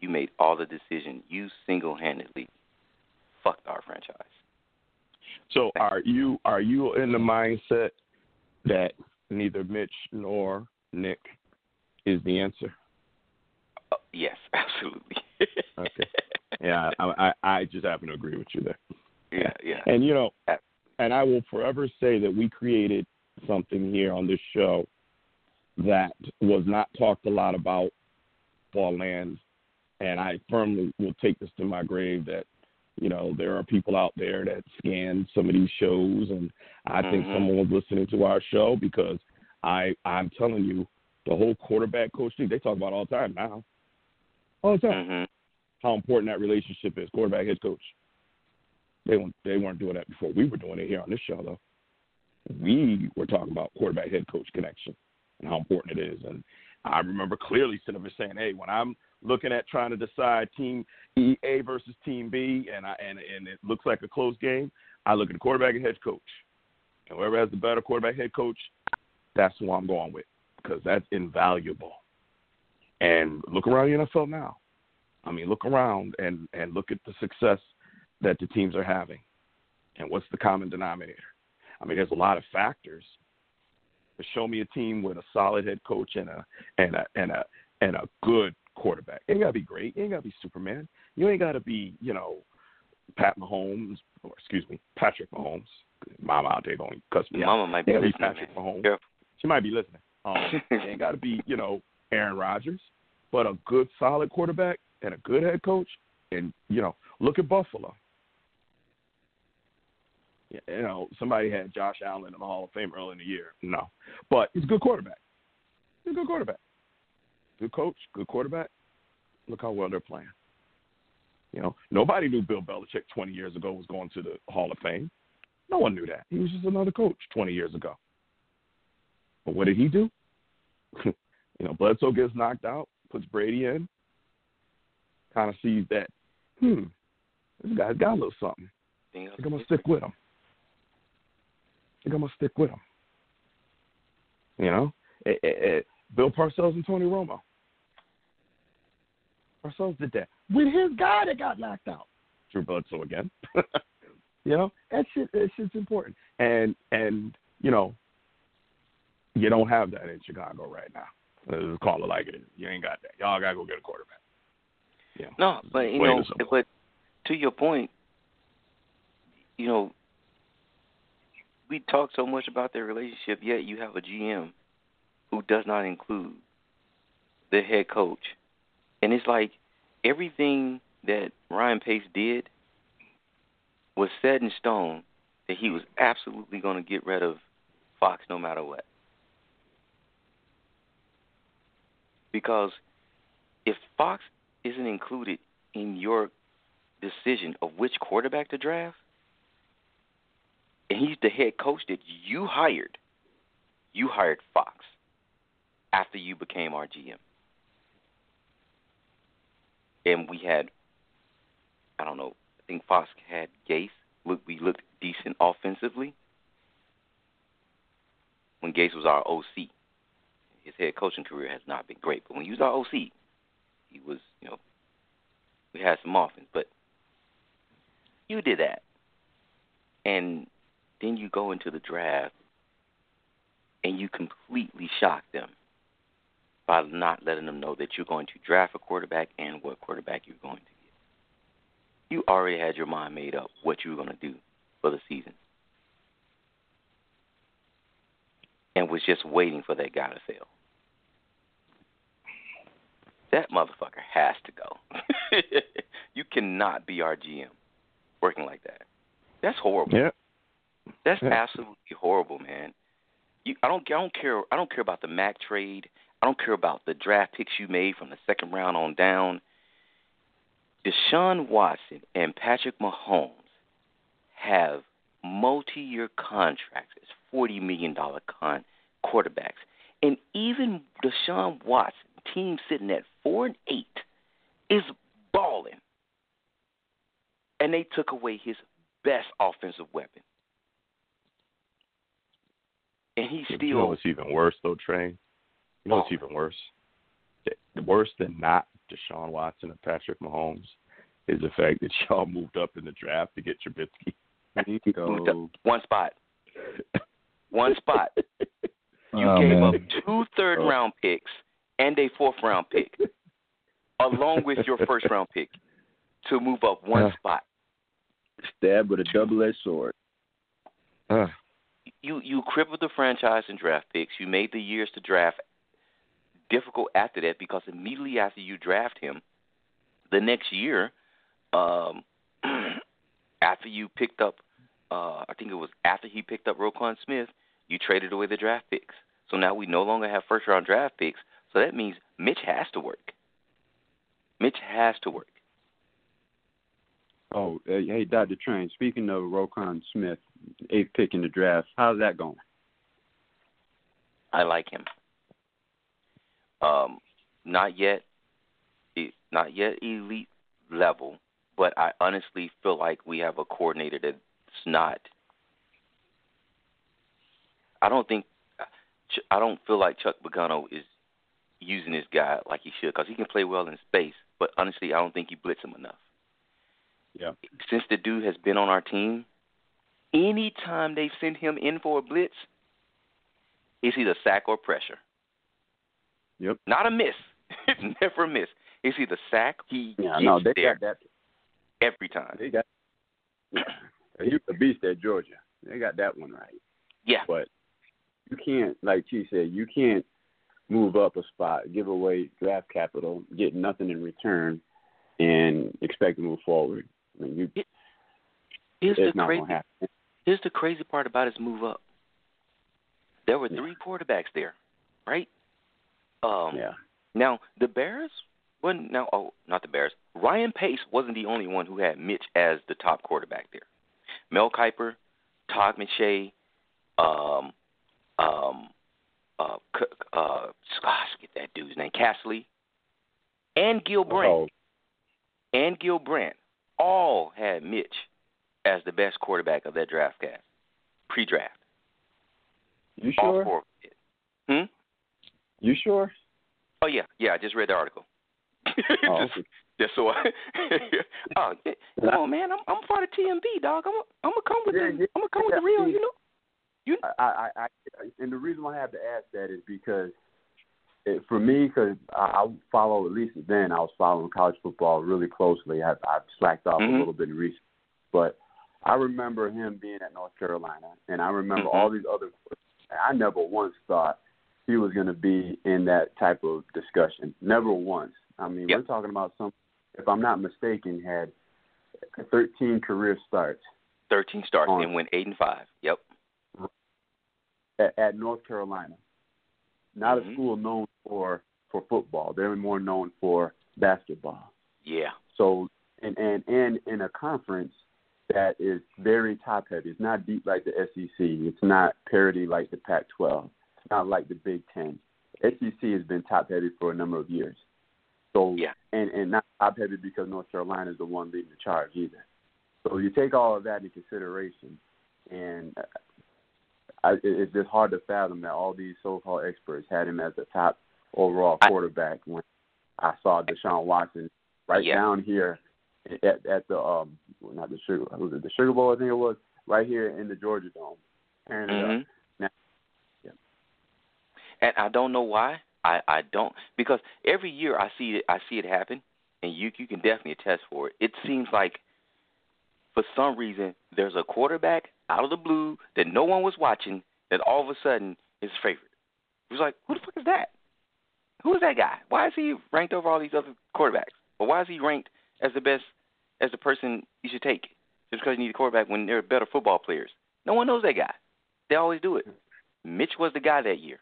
You made all the decision. You single handedly fucked our franchise. So are you are you in the mindset that neither Mitch nor Nick is the answer? Uh, yes, absolutely. Okay. Yeah, I, I I just happen to agree with you there. yeah, yeah. And you know, and I will forever say that we created something here on this show that was not talked a lot about Paul Lands, and I firmly will take this to my grave that you know there are people out there that scan some of these shows, and I think Mhm. someone was listening to our show because I I'm telling you the whole quarterback coach thing they talk about all the time now, all the time hmm how important that relationship is, quarterback head coach. They weren't they weren't doing that before. We were doing it here on this show though. We were talking about quarterback head coach connection and how important it is. And I remember clearly sitting saying, Hey, when I'm looking at trying to decide team E A versus team B and I and, and it looks like a close game, I look at the quarterback and head coach. And whoever has the better quarterback head coach, that's who I'm going with. Because that's invaluable. And look around the NFL now. I mean, look around and and look at the success that the teams are having, and what's the common denominator. I mean, there's a lot of factors. But show me a team with a solid head coach and a and a and a and a good quarterback. It ain't gotta be great. It ain't gotta be Superman. You ain't gotta be, you know, Pat Mahomes or excuse me, Patrick Mahomes. Mama out there going cuss me out. Mama might be Yeah, be. Patrick man. Mahomes. Careful. She might be listening. Um, it ain't got to be, you know, Aaron Rodgers, but a good, solid quarterback and a good head coach. And you know, look at Buffalo. You know, somebody had Josh Allen in the Hall of Fame early in the year. No, but he's a good quarterback. He's a good quarterback. Good coach, good quarterback. Look how well they're playing. You know, nobody knew Bill Belichick 20 years ago was going to the Hall of Fame. No one knew that. He was just another coach 20 years ago. But what did he do? you know, Bledsoe gets knocked out, puts Brady in, kind of sees that, hmm, this guy's got a little something. I think I'm gonna stick with him. I think I'm gonna stick with him. You know, Eh, eh, eh, Bill Parcells and Tony Romo. Parcells did that with his guy that got knocked out. Drew Bledsoe again. you know, that shit, that shit's important. And and you know, you don't have that in Chicago right now. Let's call it like it is. You ain't got that. Y'all gotta go get a quarterback. Yeah. No, but you Plain know, but to your point, you know, we talk so much about their relationship, yet you have a GM who does not include the head coach, and it's like everything that Ryan Pace did was set in stone that he was absolutely going to get rid of Fox no matter what. Because if Fox isn't included in your decision of which quarterback to draft, and he's the head coach that you hired, you hired Fox after you became our GM. And we had, I don't know, I think Fox had Gase. Look, we looked decent offensively when Gase was our OC. His head coaching career has not been great, but when he was our OC, he was, you know, we had some offense. But you did that, and then you go into the draft and you completely shock them by not letting them know that you're going to draft a quarterback and what quarterback you're going to get. You already had your mind made up what you were going to do for the season. And was just waiting for that guy to fail. That motherfucker has to go. you cannot be our GM working like that. That's horrible. That's absolutely horrible, man. You, I don't, I don't care. I don't care about the Mack trade. I don't care about the draft picks you made from the second round on down. Deshaun Watson and Patrick Mahomes have multi-year contracts as forty million dollar con quarterbacks, and even Deshaun Watson, team sitting at four and eight, is balling, and they took away his best offensive weapon, and he still. You know what's even worse though, Train? You know what's even worse? Worse than not Deshaun Watson and Patrick Mahomes is the fact that y'all moved up in the draft to get Trubisky. Moved up one spot. One spot. You Oh, gave man. up two third round picks and a fourth round pick, along with your first round pick, to move up one Yeah. spot. Stabbed with a double-edged sword. Uh, You you crippled the franchise in draft picks. You made the years to draft difficult after that because immediately after you draft him, the next year, um, after you picked up, uh, I think it was after he picked up Roquan Smith, you traded away the draft picks. So now we no longer have first round draft picks. So that means Mitch has to work. Mitch has to work. Oh, hey, Dr. Train, speaking of Roquan Smith, eighth pick in the draft, how's that going? I like him. Um, not yet, not yet elite level, but I honestly feel like we have a coordinator that's not. I don't think, Ch- I don't feel like Chuck Pagano is using this guy like he should because he can play well in space, but honestly, I don't think he blitz him enough. Yeah. Since the dude has been on our team, anytime they send him in for a blitz, it's either sack or pressure. Yep. Not a miss. Never a miss. It's either sack. He Yeah, gets no, they there got that. every time. They got. Yeah. He was a beast at Georgia. They got that one right. Yeah. But you can't, like she said, you can't move up a spot, give away draft capital, get nothing in return, and expect to move forward. I mean, you, it's the not crazy. gonna happen. Here's the crazy part about his move up. There were Yeah. three quarterbacks there, right? Um, Yeah. Now the Bears wasn't now. Oh, not the Bears. Ryan Pace wasn't the only one who had Mitch as the top quarterback there. Mel Kiper, Todd McShay, um, um, uh, uh, gosh, get that dude's name, Castley, and Gil Brandt, Oh, and Gil Brandt, all had Mitch as the best quarterback of that draft class, pre-draft. you All sure? four. Hmm. You sure? Oh yeah, yeah. I just read the article. Oh, just, just so I. oh, come on, man. I'm I'm part of TMV, dog. I'm I'm gonna come with Yeah, the yeah, I'm gonna come with the real. You know. You. I, I, I, and the reason why I have to ask that is because it, for me, because I, I follow at least then I was following college football really closely. I, I've slacked off Mhm. a little bit recently, but I remember him being at North Carolina, and I remember Mhm. all these other. I never once thought he was going to be in that type of discussion. Never once. I mean, Yep. we're talking about some. If I'm not mistaken, had 13 career starts. Thirteen starts On. and went eight and five. Yep. at, at North Carolina. Not Mhm. a school known for for football. They're more known for basketball. Yeah. So and and and in a conference that is very top heavy. It's not deep like the SEC. It's not parity like the Pac-12. It's not like the Big Ten. SEC has been top heavy for a number of years. So Yeah. and and not top heavy because North Carolina is the one leading the charge either. So you take all of that into consideration, and uh, I, it's just hard to fathom that all these so-called experts had him as the top overall I- quarterback when I saw Deshaun Watson right Yeah. down here at at the um not the sugar was it the Sugar Bowl I think it was right here in the Georgia Dome. tearing it up. Mhm. Now- yeah. And I don't know why. I I don't because every year I see it I see it happen, and you you can definitely attest for it. It seems like for some reason there's a quarterback out of the blue that no one was watching that all of a sudden is favorite. It was like, who the fuck is that? Who is that guy? Why is he ranked over all these other quarterbacks? Or why is he ranked as the best as the person you should take just because you need a quarterback when there are better football players? No one knows that guy. They always do it. Mitch was the guy that year.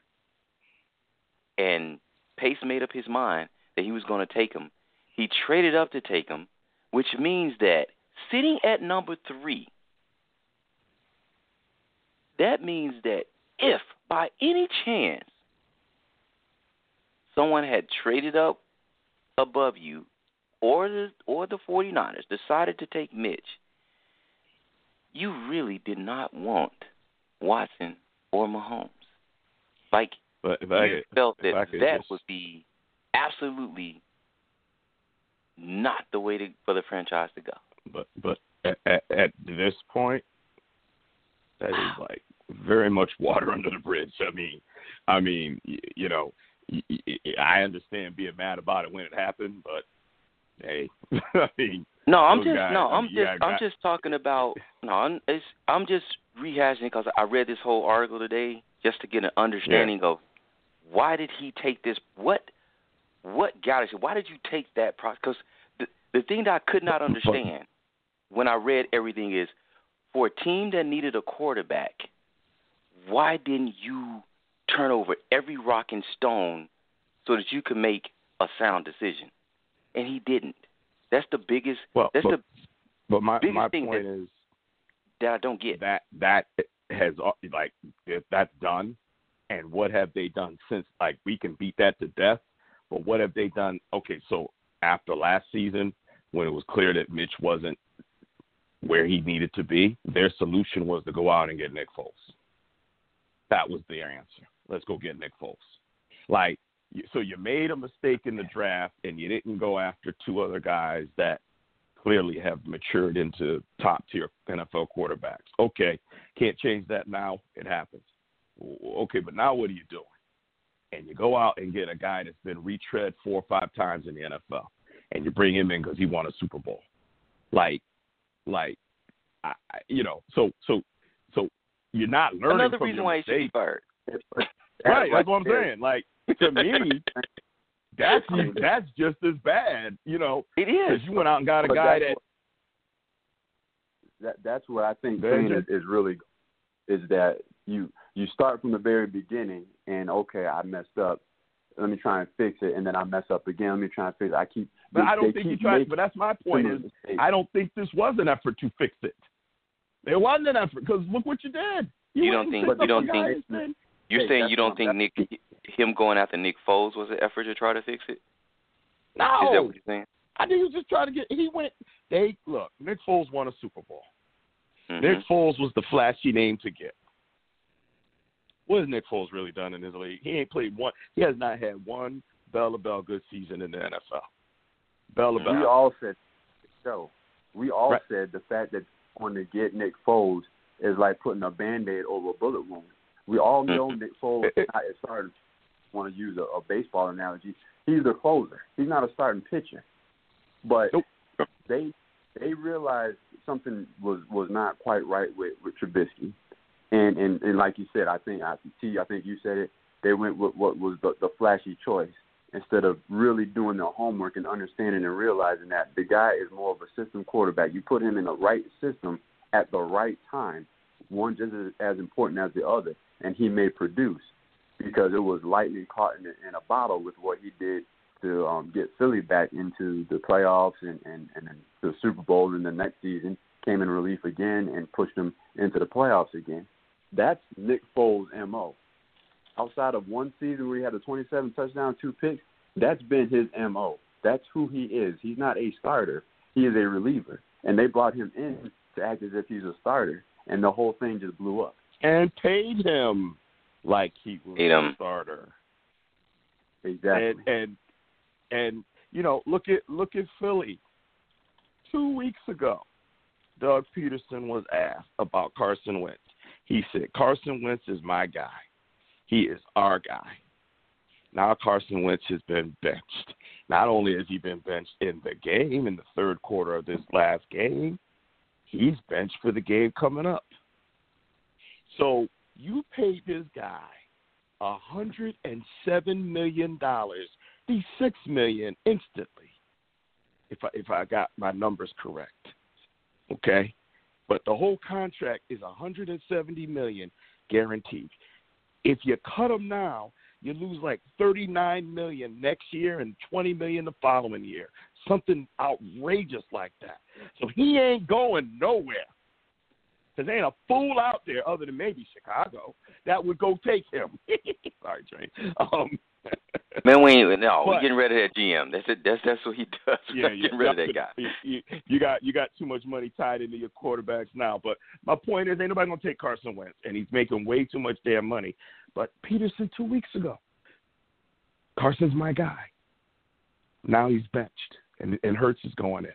and Pace made up his mind that he was going to take him. He traded up to take him, which means that sitting at number three, that means that if by any chance someone had traded up above you or the or the 49ers decided to take Mitch, you really did not want Watson or Mahomes. Like But if you I could, felt if I that that just- would be absolutely not the way to, for the franchise to go. but but at, at, at this point, that is like very much water under the bridge. I mean, I mean, you know, I understand being mad about it when it happened, but hey, I mean, No, I'm just guys, no, I'm just yeah, I'm just talking about no, I'm it's, I'm just rehashing because I read this whole article today just to get an understanding of why did he take this what what galaxy why did you take that process because the the thing that I could not understand when I read everything is for a team that needed a quarterback why didn't you turn over every rock and stone so that you could make a sound decision and he didn't that's the biggest well, that's but, the but my biggest my thing point that- is that I don't get. that that has like if that's done, and what have they done since? Like we can beat that to death, but what have they done? Okay, so after last season, when it was clear that Mitch wasn't where he needed to be, their solution was to go out and get Nick Foles. That was their answer. Let's go get Nick Foles. Like, so you made a mistake in the draft, and you didn't go after two other guys that clearly have matured into top tier NFL quarterbacks. Okay, can't change that now. It happens. Okay, but now what are you doing? And you go out and get a guy that's been retread four or five times in the NFL, and you bring him in because he won a Super Bowl. Like, like, I, I- you know, so so so you're not learning Another reason why he should be fired. Right, that's what I'm saying. Like to me, that's that's just as bad, you know, It is. because you went out and got a But guy that's that that that's what I think Go is, is really is that you you start from the very beginning and okay I messed up let me try and fix it and then I mess up again let me try and fix it I keep But they, I don't think you keep tried. But that's my point. Is mistakes. I don't think this was an effort to fix it. There wasn't an effort because look what you did. You went don't think- you don't think- guy and said- You're saying you don't think Nick that's- him going after Nick Foles was an effort to try to fix it? Is that what you're saying? I think he was just trying to get. He went. They look. Nick Foles won a Super Bowl. Mhm. Nick Foles was the flashy name to get. What has Nick Foles really done in his league? He ain't played one. He has not had one bell to bell good season in the NFL. Bell to we all said so we all Right. said the fact that going to get Nick Foles is like putting a band-aid over a bullet wound we all know Mm-hmm. Nick Foles is not a starting want to use a, a baseball analogy he's the closer he's not a starting pitcher but Nope. they they realized something was was not quite right with with Trubisky, and and and like you said, I think I T, I think you said it. They went with what was the, the flashy choice instead of really doing their homework and understanding and realizing that the guy is more of a system quarterback. You put him in the right system at the right time, one just as, as important as the other, and he may produce because it was lightning caught in, a- in a bottle with what he did to um, get Philly back into the playoffs and, and, and the Super Bowl and the next season came in relief again and pushed them into the playoffs again. That's Nick Foles' MO. Outside of one season where he had a 27 touchdown, two picks, that's been his MO. That's who he is. He's not a starter. He is a reliever. And they brought him in to act as if he's a starter, and the whole thing just blew up. and paid him like he was Paid a him. starter. Exactly. And and and you know, look at look at Philly. Two weeks ago, Doug Pederson was asked about Carson Wentz. He said, Carson Wentz is my guy. He is our guy. Now Carson Wentz has been benched. Not only has he been benched in the game in the third quarter of this last game, he's benched for the game coming up. So you paid this guy a hundred and seven million dollars, the six million instantly. If I if I got my numbers correct. Okay? But the whole contract is a hundred and seventy million guaranteed. If you cut him now, you lose like 39 million next year and 20 million the following year. Something outrageous like that. So he ain't going nowhere. Because there ain't a fool out there other than maybe Chicago that would go take him. Sorry, Train. Um, Man, we ain't no. But- we getting rid of that GM. That's it. That's that's what he does. Yeah, yeah, getting rid of that guy. You, you, got you got too much money tied into your quarterbacks now. But my point is, ain't nobody gonna take Carson Wentz, and he's making way too much damn money. But Pederson two weeks ago, Carson's my guy. Now he's benched, and and Hurts is going in.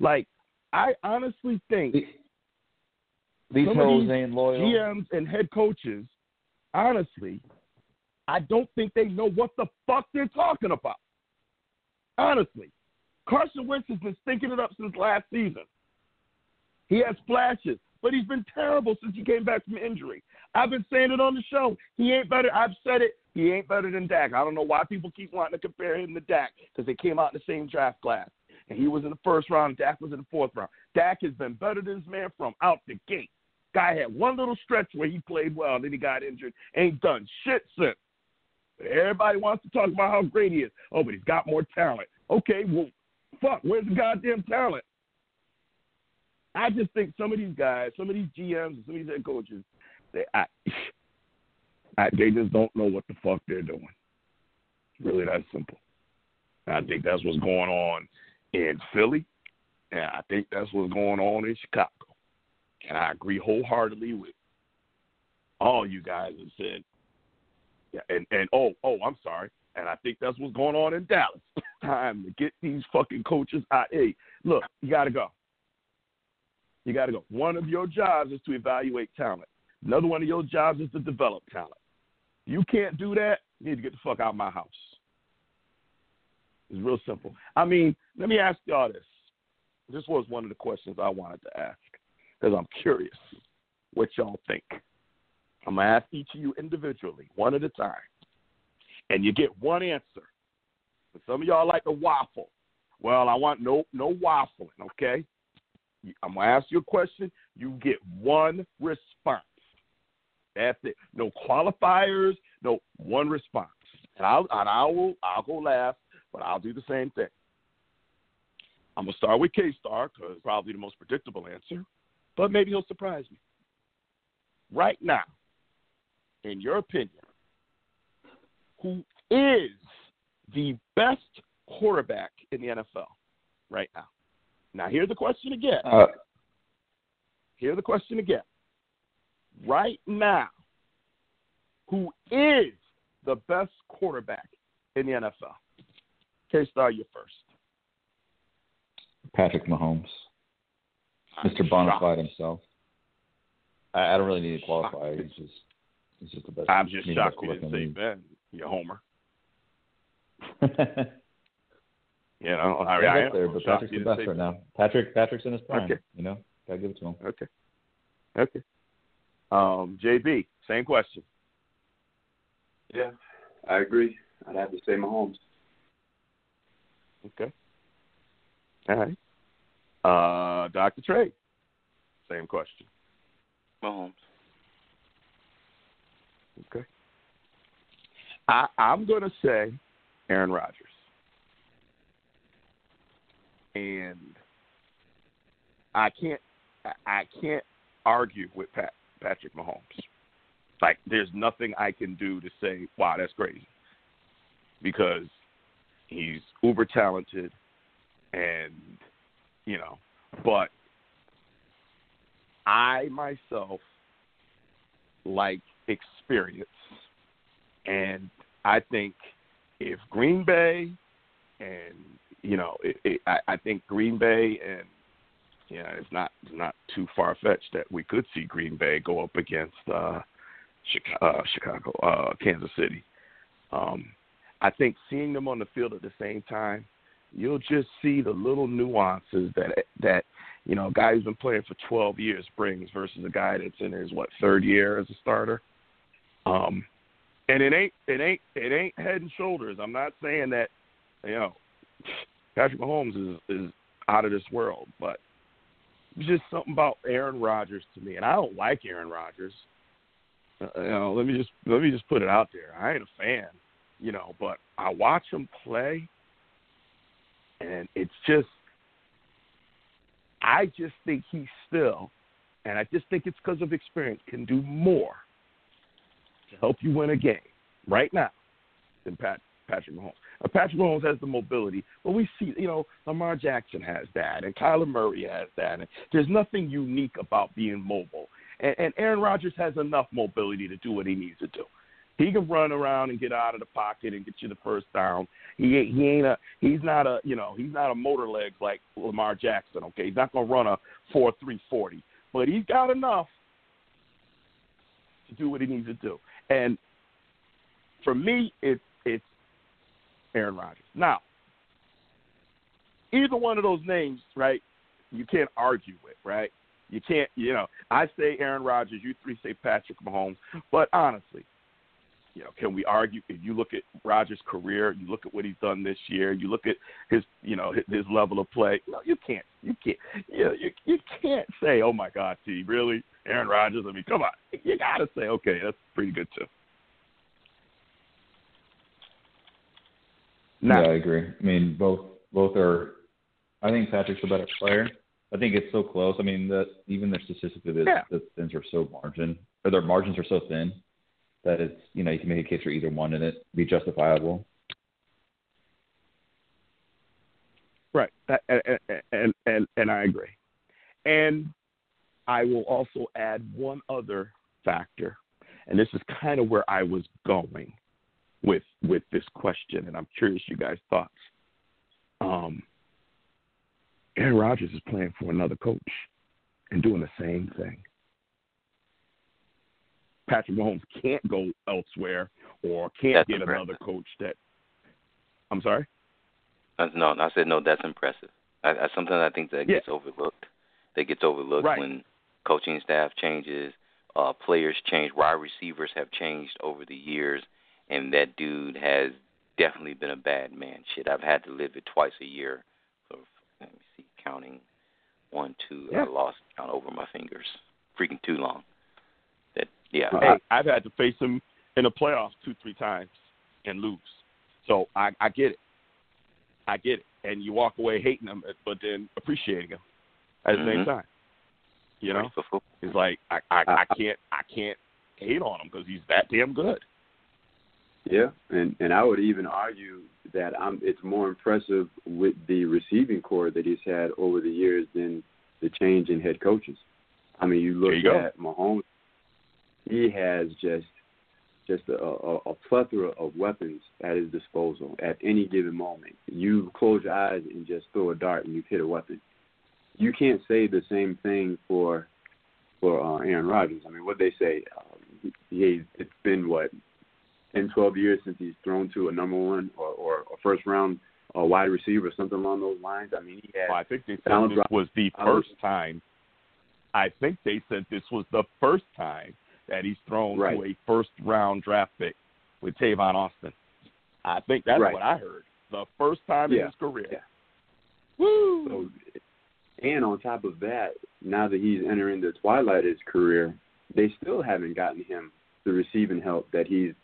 Like I honestly think These hoes ain't loyal. GMs and head coaches, honestly, I don't think they know what the fuck they're talking about. Honestly, Carson Wentz has been stinking it up since last season. He has flashes, but he's been terrible since he came back from injury. I've been saying it on the show. He ain't better. I've said it. He ain't better than Dak. I don't know why people keep wanting to compare him to Dak because they came out in the same draft class. And he was in the first round, Dak was in the fourth round. Dak has been better than this man from out the gate. Guy had one little stretch where he played well, then he got injured. Ain't done shit since. Everybody wants to talk about how great he is. Oh, but he's got more talent. Okay, well, fuck, where's the goddamn talent? I just think some of these guys, some of these GMs, some of these head coaches, they, I, I, they just don't know what the fuck they're doing. It's really that simple. I think that's what's going on in Philly, and I think that's what's going on in Chicago. And I agree wholeheartedly with all you guys have said. Yeah, and and oh oh, I'm sorry. And I think that's what's going on in Dallas. Time to get these fucking coaches out. Hey, look, you got to go. You got to go. One of your jobs is to evaluate talent. Another one of your jobs is to develop talent. You can't do that. You need to get the fuck out of my house. It's real simple. I mean, let me ask y'all this. This was one of the questions I wanted to ask because I'm curious what y'all think. I'm gonna ask each of you individually, one at a time, and you get one answer. And some of y'all like to waffle. Well, I want no no waffling. Okay, I'm gonna ask you a question. You get one response. That's it. No qualifiers. No one response. And I'll and I will I'll go last, but I'll do the same thing. I'm gonna start with K Star because it's probably the most predictable answer, but maybe he'll surprise me. Right now, in your opinion, who is the best quarterback in the NFL right now? Now, here's the question again. Uh, Here's the question again. Right now, who is the best quarterback in the NFL? K Star, you first. Patrick Mahomes, Mr. Bonafide himself. I, I don't really need a qualifier. He's just he's just the best. I'm just he's the shocked best you didn't say Ben, you homer. in the league. You know, I, Yeah, I that's am. there, but Patrick's the best say right now. Patrick Patrick's in his prime. Okay. You know, gotta give it to him. Okay. Okay. Um, JB, same question. Yeah, I agree. I'd have to say Mahomes. Okay. All right. Uh, Dr. Trey, same question. Mahomes. Okay. I, I'm going to say Aaron Rodgers. And I can't I- can't argue with Pat, Patrick Mahomes. Like there's nothing I can do to say, wow, that's crazy. Because he's uber talented and you know, but I myself like experience. And I think if Green Bay and you know, it, it, I, I think Green Bay and know, it's not it's not too far fetched that we could see Green Bay go up against uh, Chicago, uh, Chicago, uh, Kansas City. Um, I think seeing them on the field at the same time, you'll just see the little nuances that that you know, a guy who's been playing for 12 years brings versus a guy that's in his what third year as a starter. Um, and it ain't it ain't it ain't head and shoulders. I'm not saying that you know Patrick Mahomes is is out of this world, but just something about Aaron Rodgers to me, and I don't like Aaron Rodgers. Uh, you know, let me just let me just put it out there. I ain't a fan. You know, but I watch him play, and it's just, I just think he still, and I just think it's because of experience, can do more to help you win a game right now than Pat, Patrick Mahomes. Now, Patrick Mahomes has the mobility, but we see, you know, Lamar Jackson has that, and Kyler Murray has that. And there's nothing unique about being mobile. And, and Aaron Rodgers has enough mobility to do what he needs to do. He can run around and get out of the pocket and get you the first down. He he ain't a he's not a you know he's not a motor legs like Lamar Jackson. Okay, he's not gonna run a four three forty, but he's got enough to do what he needs to do. And for me, it's it's Aaron Rodgers. Now, either one of those names, right? You can't argue with, right? You can't, you know. I say Aaron Rodgers, you three say Patrick Mahomes, but honestly, you know, can we argue? If you look at Rodgers' career, you look at what he's done this year, you look at his, you know, his, his level of play. No, you can't. You can't. You know, you you can't say, oh my God, T, really, Aaron Rodgers? I mean, come on. You got to say, okay, that's pretty good too. Now, yeah, I agree. I mean, both both are. I think Patrick's a better player. I think it's so close. I mean, that even their statistically, the, yeah. the thins are so margin, or their margins are so thin that it's you know you can make a case for either one and it be justifiable. Right, and and and, and I agree, and I will also add one other factor, and this is kind of where I was going with with this question, and I'm curious you guys' thoughts. Um, Aaron Rodgers is playing for another coach and doing the same thing. Patrick Mahomes can't go elsewhere or can't that's get impressive. another coach that. I'm sorry. No, I said no. That's impressive. I, something I think that Yeah. gets overlooked. That gets overlooked Right. when coaching staff changes, uh, players change, wide receivers have changed over the years, and that dude has definitely been a bad man. Shit, I've had to live it twice a year. So, let me see, counting one, two. Yeah. I lost count over my fingers. Freaking too long. That yeah. Uh, hey, I've had to face him in the playoffs two, three times and lose. So I, I get it. I get it. And you walk away hating him, but then appreciating him at the same Mhm. time. You know, Ready for football. it's like I, I, uh, I uh, can't, I can't hate on him because he's that damn good. Yeah, and and I would even argue that I'm, it's more impressive with the receiving corps that he's had over the years than the change in head coaches. I mean, you look There you go. at Mahomes; he has just just a, a, a plethora of weapons at his disposal at any given moment. You close your eyes and just throw a dart, and you've hit a weapon. You can't say the same thing for for uh, Aaron Rodgers. I mean, what they say, um, he, it's been what 10, 12 years since he's thrown to a number one or, or a first round uh, wide receiver, something along those lines. I mean, he had. Well, I think they said this was the first time. I think they said this was the first time that he's thrown Right. to a first round draft pick with Tavon Austin. I think that's Right. what I heard. The first time in his career. Yeah. Woo! So, and on top of that, now that he's entering the twilight of his career, they still haven't gotten him the receiving help that he's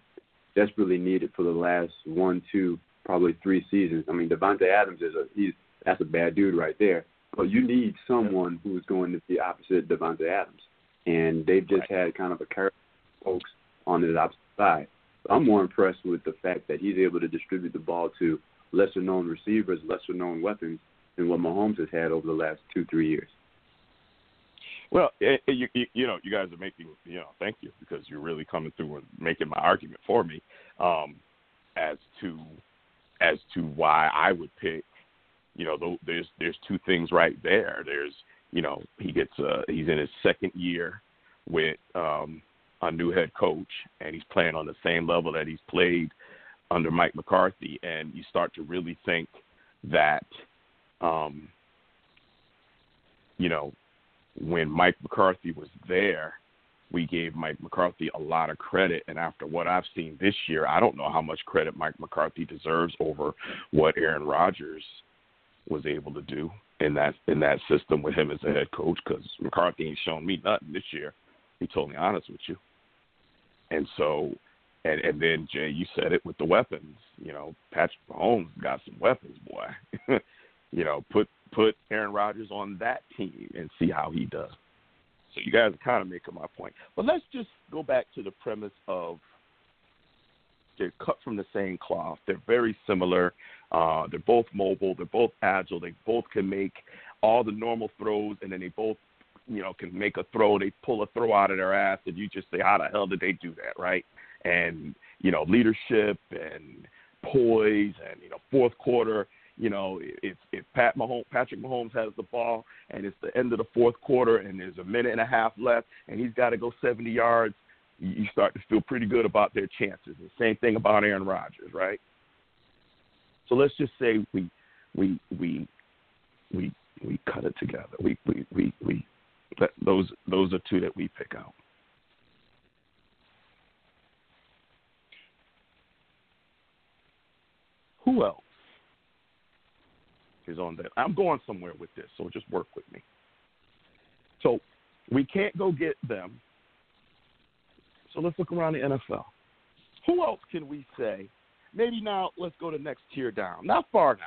desperately needed for the last one, two, probably three seasons. I mean, Davante Adams is a he's that's a bad dude right there. But you need someone who's going to be opposite Davante Adams, and they've just had kind of a character folks on the opposite side. I'm more impressed with the fact that he's able to distribute the ball to lesser known receivers, lesser known weapons than what Mahomes has had over the last two, three years. Well, it, it, you, you you know, you guys are making you know, thank you because you're really coming through and making my argument for me um, as to as to why I would pick. You know, there's there's two things right there. There's you know he gets uh, he's in his second year with um, a new head coach and he's playing on the same level that he's played under Mike McCarthy, and you start to really think that um, you know when Mike McCarthy was there, we gave Mike McCarthy a lot of credit. And after what I've seen this year, I don't know how much credit Mike McCarthy deserves over what Aaron Rodgers was able to do in that in that system with him as a head coach. Because McCarthy ain't shown me nothing this year. Be totally honest with you. And so, and and then Jay, you said it with the weapons. You know, Patrick Mahomes got some weapons, boy. you know, put put Aaron Rodgers on that team and see how he does. So you guys are kind of making my point. But let's just go back to the premise of they're cut from the same cloth. They're very similar. Uh, they're both mobile. They're both agile. They both can make all the normal throws, and then they both, you know, can make a throw. They pull a throw out of their ass, and you just say, "How the hell did they do that?" Right? And you know, leadership and poise, and you know, fourth quarter. You know, if if Pat Mahomes, Patrick Mahomes has the ball, and it's the end of the fourth quarter, and there's a minute and a half left, and he's got to go 70 yards, you start to feel pretty good about their chances. The same thing about Aaron Rodgers, right? So let's just say we we we we we cut it together. We we we we those those are two that we pick out. Who else is on that? I'm going somewhere with this, so just work with me. So we can't go get them. So let's look around the NFL. Who else can we say? Maybe now let's go to next tier down. Not far now.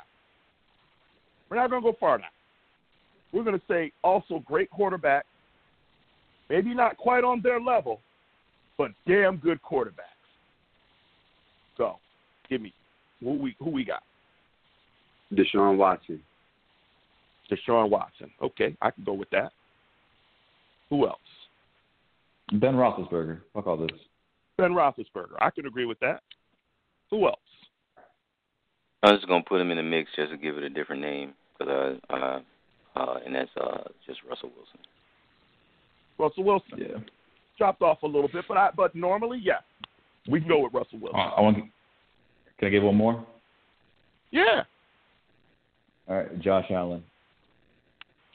We're not going to go far now. We're going to say also great quarterback. Maybe not quite on their level, but damn good quarterbacks. So, give me who we who we got. Deshaun Watson. Deshaun Watson. Okay, I can go with that. Who else? Ben Roethlisberger. Fuck all this. Ben Roethlisberger. I can agree with that. Who else? I'm just gonna put him in the mix just to give it a different name, cause uh, uh, uh, and that's uh, just Russell Wilson. Russell Wilson. Yeah. Dropped off a little bit, but I but normally, yeah, we can go with Russell Wilson. I want. Can I get one more? Yeah. All right, Josh Allen.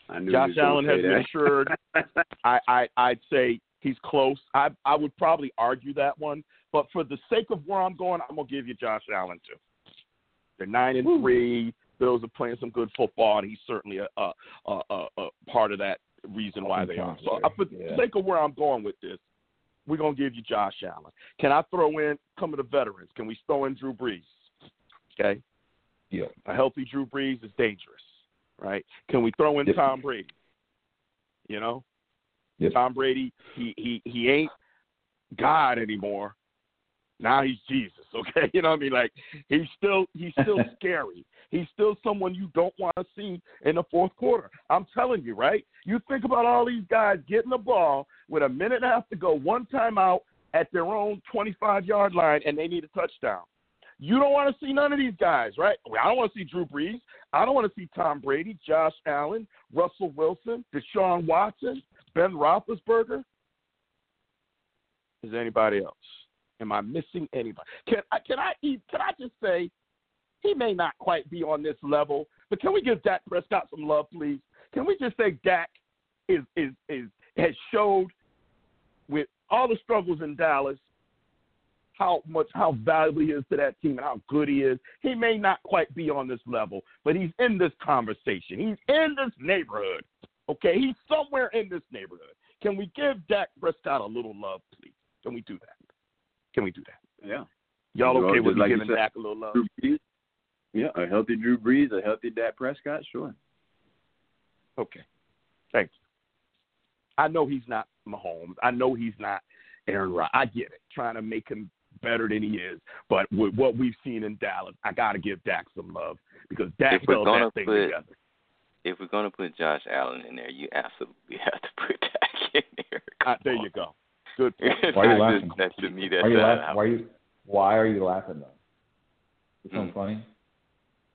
I knew Josh he was gonna Allen has been that. assured. I, I I'd say he's close. I I would probably argue that one, but for the sake of where I'm going, I'm gonna give you Josh Allen too. They're nine and three. Bills are playing some good football, and he's certainly a a, a, a, part of that reason why they are. So for the Yeah. sake of where I'm going with this, we're gonna give you Josh Allen. Can I throw in some of the veterans? Can we throw in Drew Brees? Okay, Yeah. a healthy Drew Brees is dangerous, right? Can we throw in. Tom Brady? You know, Tom Brady, he he he ain't God anymore. Now he's Jesus, okay? You know what I mean? Like he's still he's still scary. He's still someone you don't want to see in the fourth quarter. I'm telling you, right? You think about all these guys getting the ball with a minute and a half to go, one timeout at their own 25 yard line, and they need a touchdown. You don't want to see none of these guys, right? I don't want to see Drew Brees. I don't want to see Tom Brady, Josh Allen, Russell Wilson, Deshaun Watson, Ben Roethlisberger. Is anybody else? Am I missing anybody? Can I can I can I just say he may not quite be on this level, but can we give Dak Prescott some love, please? Can we just say Dak is is is has showed with all the struggles in Dallas how much how valuable he is to that team and how good he is. He may not quite be on this level, but he's in this conversation. He's in this neighborhood. Okay, he's somewhere in this neighborhood. Can we give Dak Prescott a little love, please? Can we do that? Can we do that? Yeah. Y'all Well, okay with me like you giving said, Dak a little love? Yeah, a healthy Drew Brees, a healthy Dak Prescott, sure. Okay. Thank you. I know he's not Mahomes. I know he's not Aaron Rodgers. I get it. Trying to make him better than he is. But with what we've seen in Dallas, I got to give Dak some love because Dak If we're held gonna that thing put- together. If we're gonna put Josh Allen in there, you absolutely have to put Dak in there. Uh, there you go. Good point. Why are you laughing? just- that to me, that's Why are you laughing? Why are you? Why are you laughing though? Is something Hmm. funny?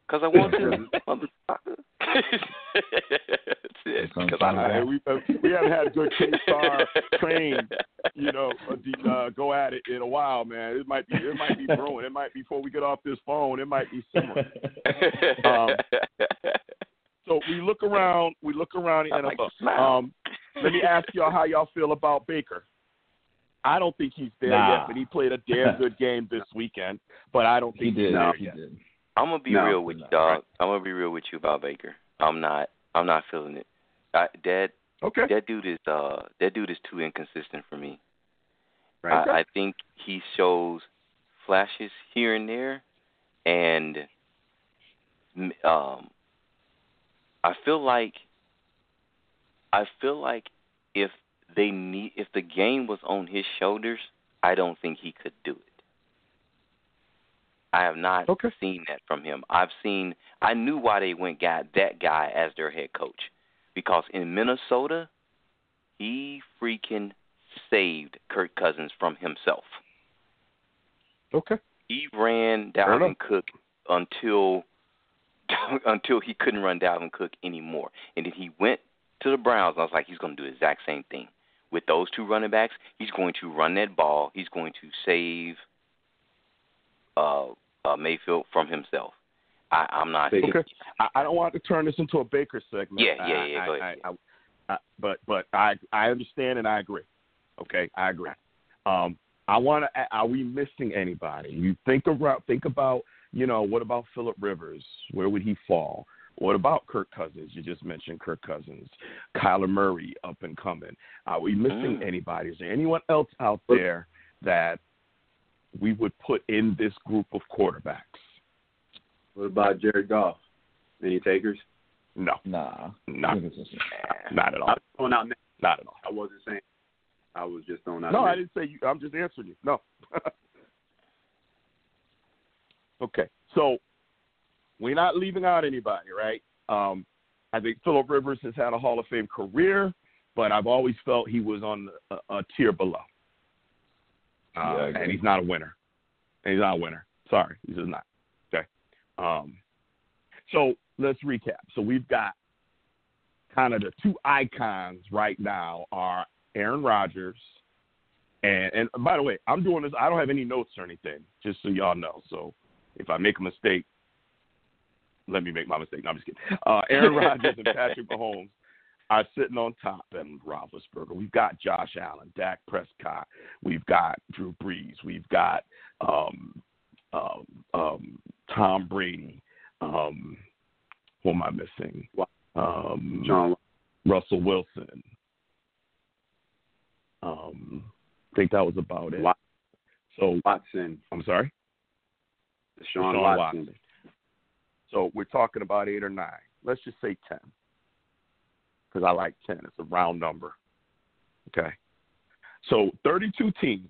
Cause I want to, motherfucker. That's it. Sounds 'Cause I funny. Uh, we, uh, we haven't had a good K-Star train, you know, uh, uh, go at it in a while, man. It might be, it might be brewing. It might be before we get off this phone. It might be simmering. Um, So we look around. We look around the I like NFL. the. Um, let me ask y'all how y'all feel about Baker. I don't think he's there Nah. yet, but he played a damn good game this weekend. But I don't he think did. he's No. there He yet. did. I'm gonna be No, real with you, no. dog. I'm gonna be real with you about Baker. I'm not. I'm not feeling it. I, that Okay. that dude is uh that dude is too inconsistent for me. Right. I, I think he shows flashes here and there, and um, I feel like I feel like if they need if the game was on his shoulders, I don't think he could do it. I have not okay. seen that from him. I've seen I knew why they went got that guy as their head coach. Because in Minnesota, he freaking saved Kirk Cousins from himself. Okay. He ran Dalvin Cook until until he couldn't run Dalvin Cook anymore. And then he went to the Browns. I was like, he's going to do the exact same thing with those two running backs. He's going to run that ball. He's going to save uh, uh, Mayfield from himself. I, I'm not. Okay. I, I don't want to turn this into a Baker segment. Yeah, yeah, yeah. I, go ahead. I, I, but but I I understand and I agree. Okay, I agree. Um, I want to. Are we missing anybody? You think about think about you know what about Philip Rivers? Where would he fall? What about Kirk Cousins? You just mentioned Kirk Cousins, Kyler Murray up and coming. Are we missing Mm. anybody? Is there anyone else out there that we would put in this group of quarterbacks? What about Jared Goff? Any takers? No, Nah. no, not at all. I'm out. Not at all. I wasn't saying. I was just throwing out. No, I didn't say you. I'm just answering you. No. okay, so we're not leaving out anybody, right? Um, I think Philip Rivers has had a Hall of Fame career, but I've always felt he was on a, a tier below. Uh, Yeah, and he's not a winner. And he's not a winner. Sorry, he's just not. Okay. Um, so let's recap. So we've got kind of the two icons right now are Aaron Rodgers and and by the way, I'm doing this. I don't have any notes or anything, just so y'all know. So if I make a mistake, let me make my mistake. No, I'm just kidding. Uh, Aaron Rodgers and Patrick Mahomes are sitting on top, and Roethlisberger. We've got Josh Allen, Dak Prescott. We've got Drew Brees. We've got um, um, um, Tom Brady. Um, who am I missing? Um, John Russell Wilson. Um, I think that was about it. Wat- So Watson, I'm sorry, Deshaun, Deshaun Watson. So we're talking about eight or nine. Let's just say ten, because I like ten. It's a round number. Okay. So 32 teams,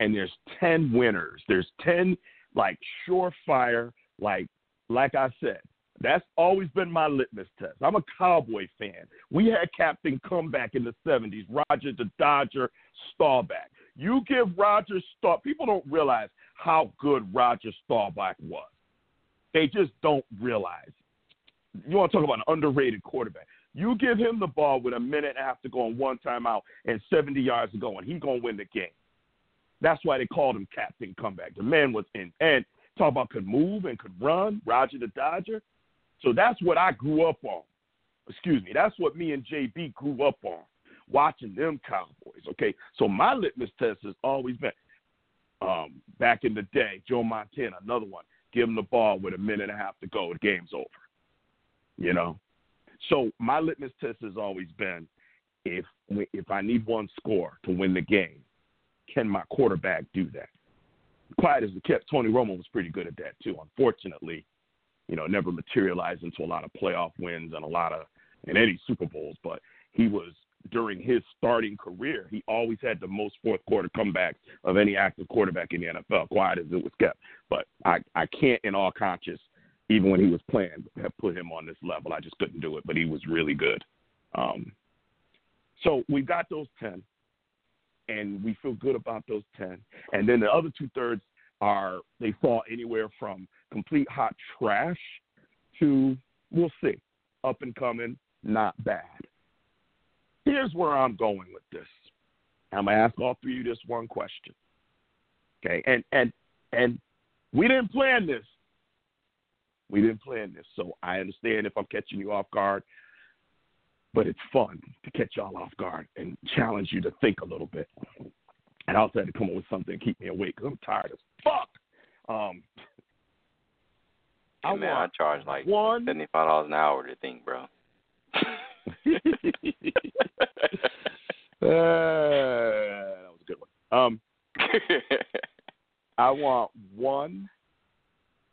and there's 10 winners. There's 10 like surefire, like like I said. That's always been my litmus test. I'm a Cowboy fan. We had Captain Comeback in the 70s, Roger the Dodger Staubach. You give Roger Staub. People don't realize how good Roger Staubach was. They just don't realize. You want to talk about an underrated quarterback? You give him the ball with a minute and a half to go and one timeout and 70 yards to go, and he's going to win the game. That's why they called him Captain Comeback. The man was in. And talk about could move and could run, Roger the Dodger. So that's what I grew up on. Excuse me. That's what me and JB grew up on, watching them Cowboys. Okay. So my litmus test has always been um, back in the day, Joe Montana, another one. Give him the ball with a minute and a half to go. The game's over. You know? So my litmus test has always been if if I need one score to win the game, can my quarterback do that? Quiet as it kept, Tony Romo was pretty good at that too. Unfortunately, you know, never materialized into a lot of playoff wins and a lot of and any Super Bowls, but he was during his starting career, he always had the most fourth quarter comebacks of any active quarterback in the NFL, quiet as it was kept. But I, I can't in all conscience, even when he was playing, have put him on this level. I just couldn't do it, but he was really good. Um, so we've got those 10, and we feel good about those 10. And then the other two thirds are, they fall anywhere from complete hot trash to, we'll see, up and coming, not bad. Here's where I'm going with this. I'm gonna ask all three of you this one question. Okay, and and and we didn't plan this. We didn't plan this, so I understand if I'm catching you off guard. But it's fun to catch y'all off guard and challenge you to think a little bit. And I also had to come up with something to keep me awake because I'm tired as fuck. Um, I man, I charge like one seventy five dollars an hour to think, bro. Uh, that was a good one. Um, I want one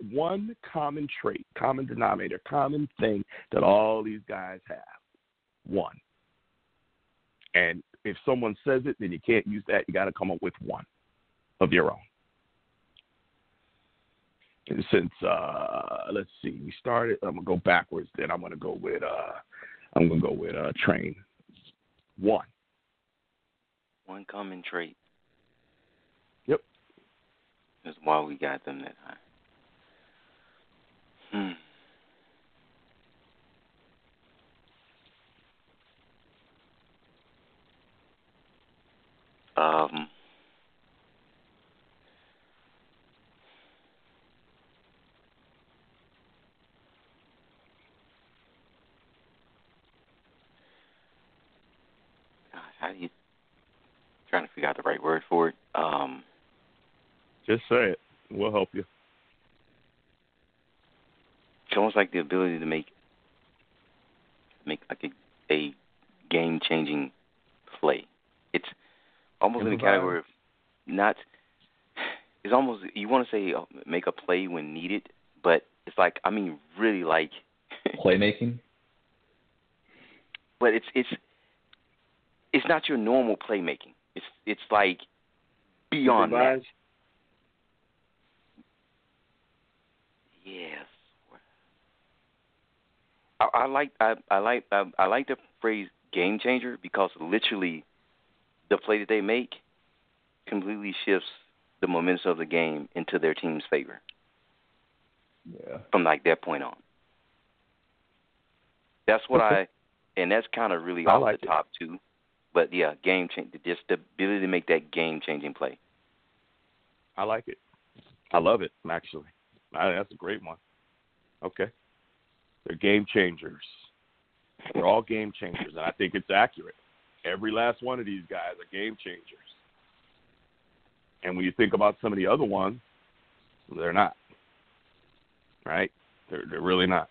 one common trait, common denominator, common thing that all these guys have. One. And if someone says it, then you can't use that. You got to come up with one of your own. And since uh, let's see, we started. I'm gonna go backwards. Then I'm gonna go with uh, I'm gonna go with uh, train one. One common trait. Yep. That's why we got them that high. Hmm. Um. gosh, How do you trying to figure out the right word for it? Um. Just say it. We'll help you. it's almost like the ability to make make like a, a game changing play. It's almost in the category of not. It's almost you want to say uh, make a play when needed, but it's like I mean really like. Playmaking. but it's it's it's not your normal playmaking. It's it's like beyond that. Yes. I, I like I, I like I, I like the phrase game changer because literally the play that they make completely shifts the momentum of the game into their team's favor Yeah. from like that point on. That's what I and that's kind of really I off like the it. top too. But yeah, game change just the ability to make that game changing play. I like it. I love it, actually. I, that's a great one. Okay. They're game changers. They're all game changers, and I think it's accurate. Every last one of these guys are game changers. And when you think about some of the other ones, they're not. Right? They're, they're really not.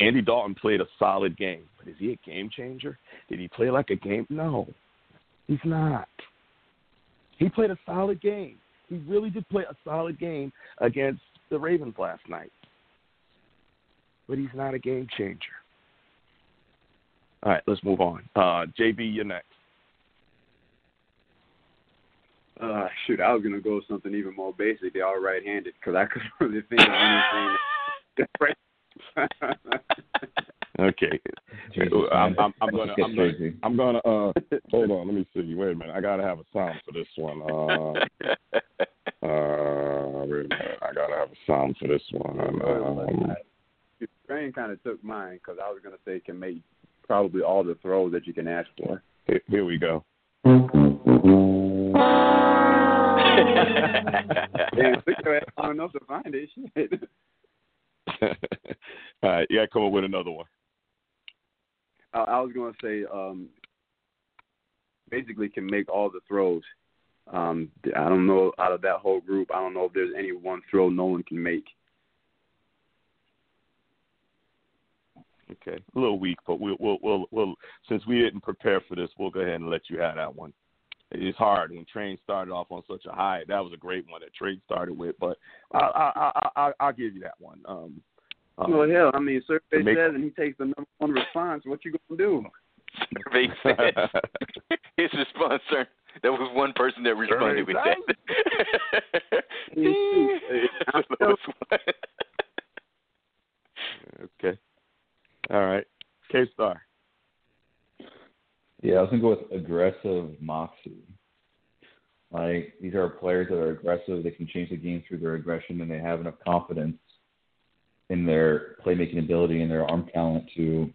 Andy Dalton played a solid game, but is he a game changer? Did he play like a game? No, he's not. He played a solid game. He really did play a solid game against the Ravens last night. But he's not a game changer. All right, let's move on. Uh, JB, you're next. Uh, shoot, I was gonna go with something even more basic. They are right-handed because I couldn't really think of anything different. Okay, Jesus, I'm. I'm, I'm gonna, I'm gonna. I'm gonna. Uh, hold on, let me see. Wait a minute, I gotta have a sound for this one. Uh, uh, wait a minute, I gotta have a sound for this one. Um, Train kind of took mine because I was gonna say can make probably all the throws that you can ask for. here, here we go. Damn, took your ass long enough to find it. Shit. All right, you gotta come up with another one. I, I was gonna say um, basically can make all the throws. Um, I don't know out of that whole group. I don't know if there's any one throw no one can make. Okay, a little weak, but we'll, we'll, we'll, we'll, since we didn't prepare for this, we'll go ahead and let you have that one. It's hard when Train started off on such a high. That was a great one that Train started with, but I, I, I, I, I'll give you that one. Um, um, well, hell, I mean, survey make- says, and he takes the number one response. What you gonna do? Survey says his response, sir. There was one person that responded with that. I'm The lowest one. okay, all right, K Star. Yeah, I was gonna go with aggressive moxie. Like these are players that are aggressive. They can change the game through their aggression, and they have enough confidence in their playmaking ability and their arm talent to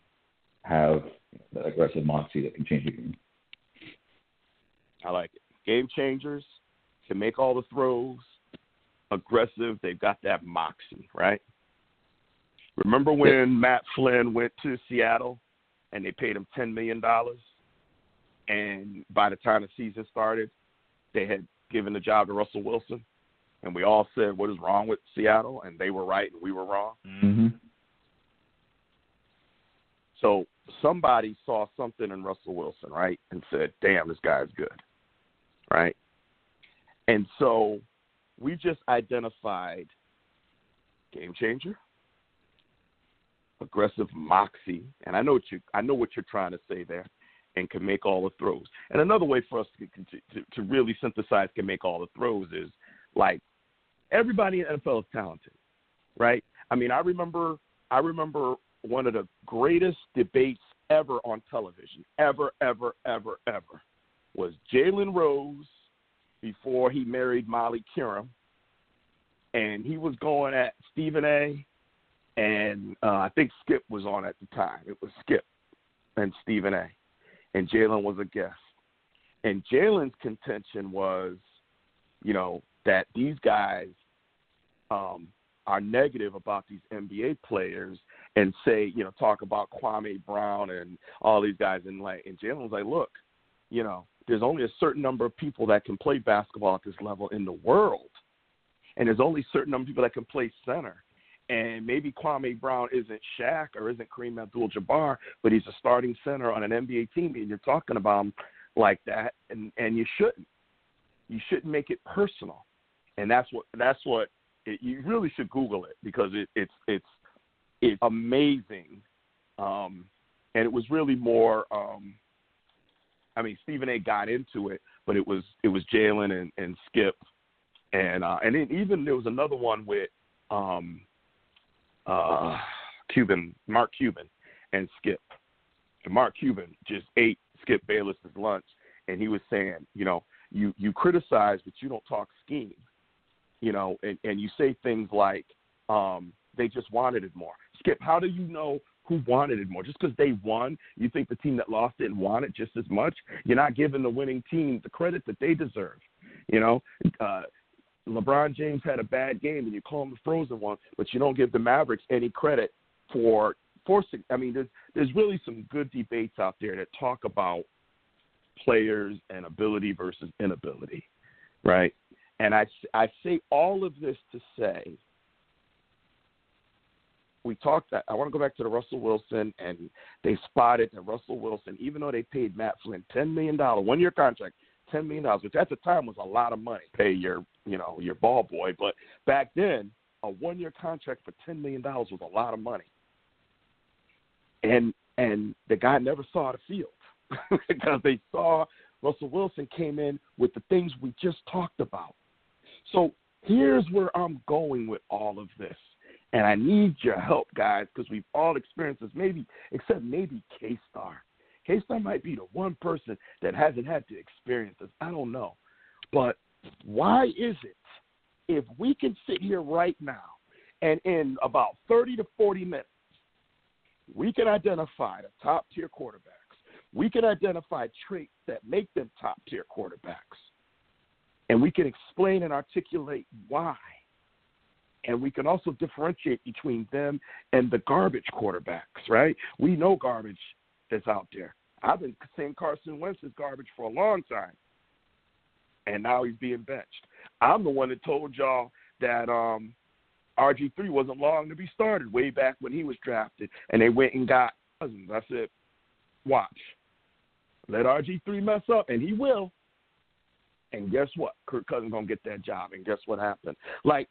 have that aggressive moxie that can change the game. I like it. Game changers can make all the throws. Aggressive. They've got that moxie, right? Remember when Matt Flynn went to Seattle and they paid him ten million dollars, and by the time the season started, they had given the job to Russell Wilson, and we all said, "What is wrong with Seattle?" And they were right, and we were wrong. Mm-hmm. So somebody saw something in Russell Wilson, right, and said, "Damn, this guy's good," right? And so we just identified game changer, aggressive moxie, and I know what you I know what you're trying to say there, and can make all the throws. And another way for us to to, to really synthesize can make all the throws is like everybody in NFL is talented, right? I mean, I remember I remember one of the greatest debates ever on television, ever, ever, ever, ever, was Jalen Rose before he married Molly Qerim, and he was going at Stephen A. And uh, I think Skip was on at the time. It was Skip and Stephen A. And Jalen was a guest. And Jalen's contention was, you know, that these guys um, are negative about these NBA players and say, you know, talk about Kwame Brown and all these guys and like and Jalen was like, look, you know, there's only a certain number of people that can play basketball at this level in the world. And there's only a certain number of people that can play center. And maybe Kwame Brown isn't Shaq or isn't Kareem Abdul Jabbar, but he's a starting center on an NBA team and you're talking about him like that and, and you shouldn't. You shouldn't make it personal. And that's what that's what it, you really should Google it because it, it's it's it's amazing, um, and it was really more. Um, I mean, Stephen A. got into it, but it was it was Jalen and, and Skip, and uh, and then even there was another one with um, uh, Cuban Mark Cuban and Skip. And Mark Cuban just ate Skip Bayless's lunch, and he was saying, you know, you you criticize, but you don't talk scheme you know, and, and you say things like um, they just wanted it more. Skip, how do you know who wanted it more? Just because they won, you think the team that lost didn't want it just as much? You're not giving the winning team the credit that they deserve. You know, uh, LeBron James had a bad game, and you call him the frozen one, but you don't give the Mavericks any credit for forcing. I mean, there's there's really some good debates out there that talk about players and ability versus inability, right? And I, I say all of this to say we talked I want to go back to the Russell Wilson and they spotted that Russell Wilson, even though they paid Matt Flynn ten million dollar one year contract, ten million dollars, which at the time was a lot of money, pay your you know, your ball boy. But back then, a one year contract for ten million dollars was a lot of money. And and the guy never saw the field because they saw Russell Wilson came in with the things we just talked about. So here's where I'm going with all of this. And I need your help, guys, because we've all experienced this, maybe, except maybe K Star. K Star might be the one person that hasn't had to experience this. I don't know. But why is it if we can sit here right now and in about 30 to 40 minutes, we can identify the top tier quarterbacks, we can identify traits that make them top tier quarterbacks and we can explain and articulate why. And we can also differentiate between them and the garbage quarterbacks, right? We know garbage that's out there. I've been saying Carson Wentz is garbage for a long time. And now he's being benched. I'm the one that told y'all that um, RG3 wasn't long to be started way back when he was drafted. And they went and got Cousins. I said, watch. Let RG3 mess up, and he will. And guess what? Kirk Cousins gonna get that job. And guess what happened? Like,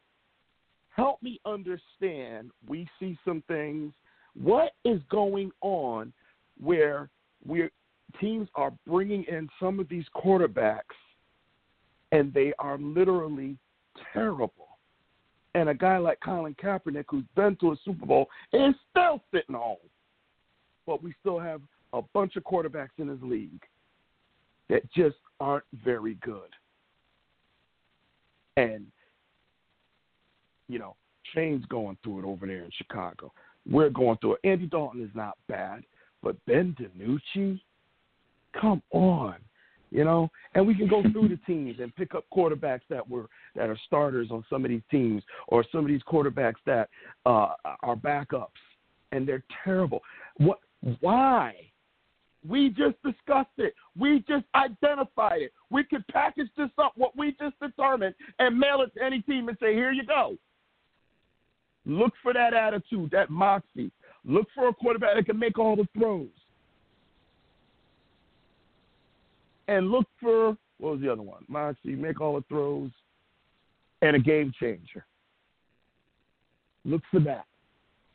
help me understand. We see some things. What is going on where we teams are bringing in some of these quarterbacks, and they are literally terrible. And a guy like Colin Kaepernick, who's been to a Super Bowl, is still sitting home. But we still have a bunch of quarterbacks in his league that just aren't very good. And, you know, Shane's going through it over there in Chicago. We're going through it. Andy Dalton is not bad, but Ben DiNucci, come on, you know. And we can go through the teams and pick up quarterbacks that were that are starters on some of these teams, or some of these quarterbacks that uh, are backups, and they're terrible. What? Why? We just discussed it. We just identified it. We could package this up, what we just determined, and mail it to any team and say, here you go. Look for that attitude, that moxie. Look for a quarterback that can make all the throws. And look for, what was the other one? Moxie, make all the throws. and a game changer. Look for that.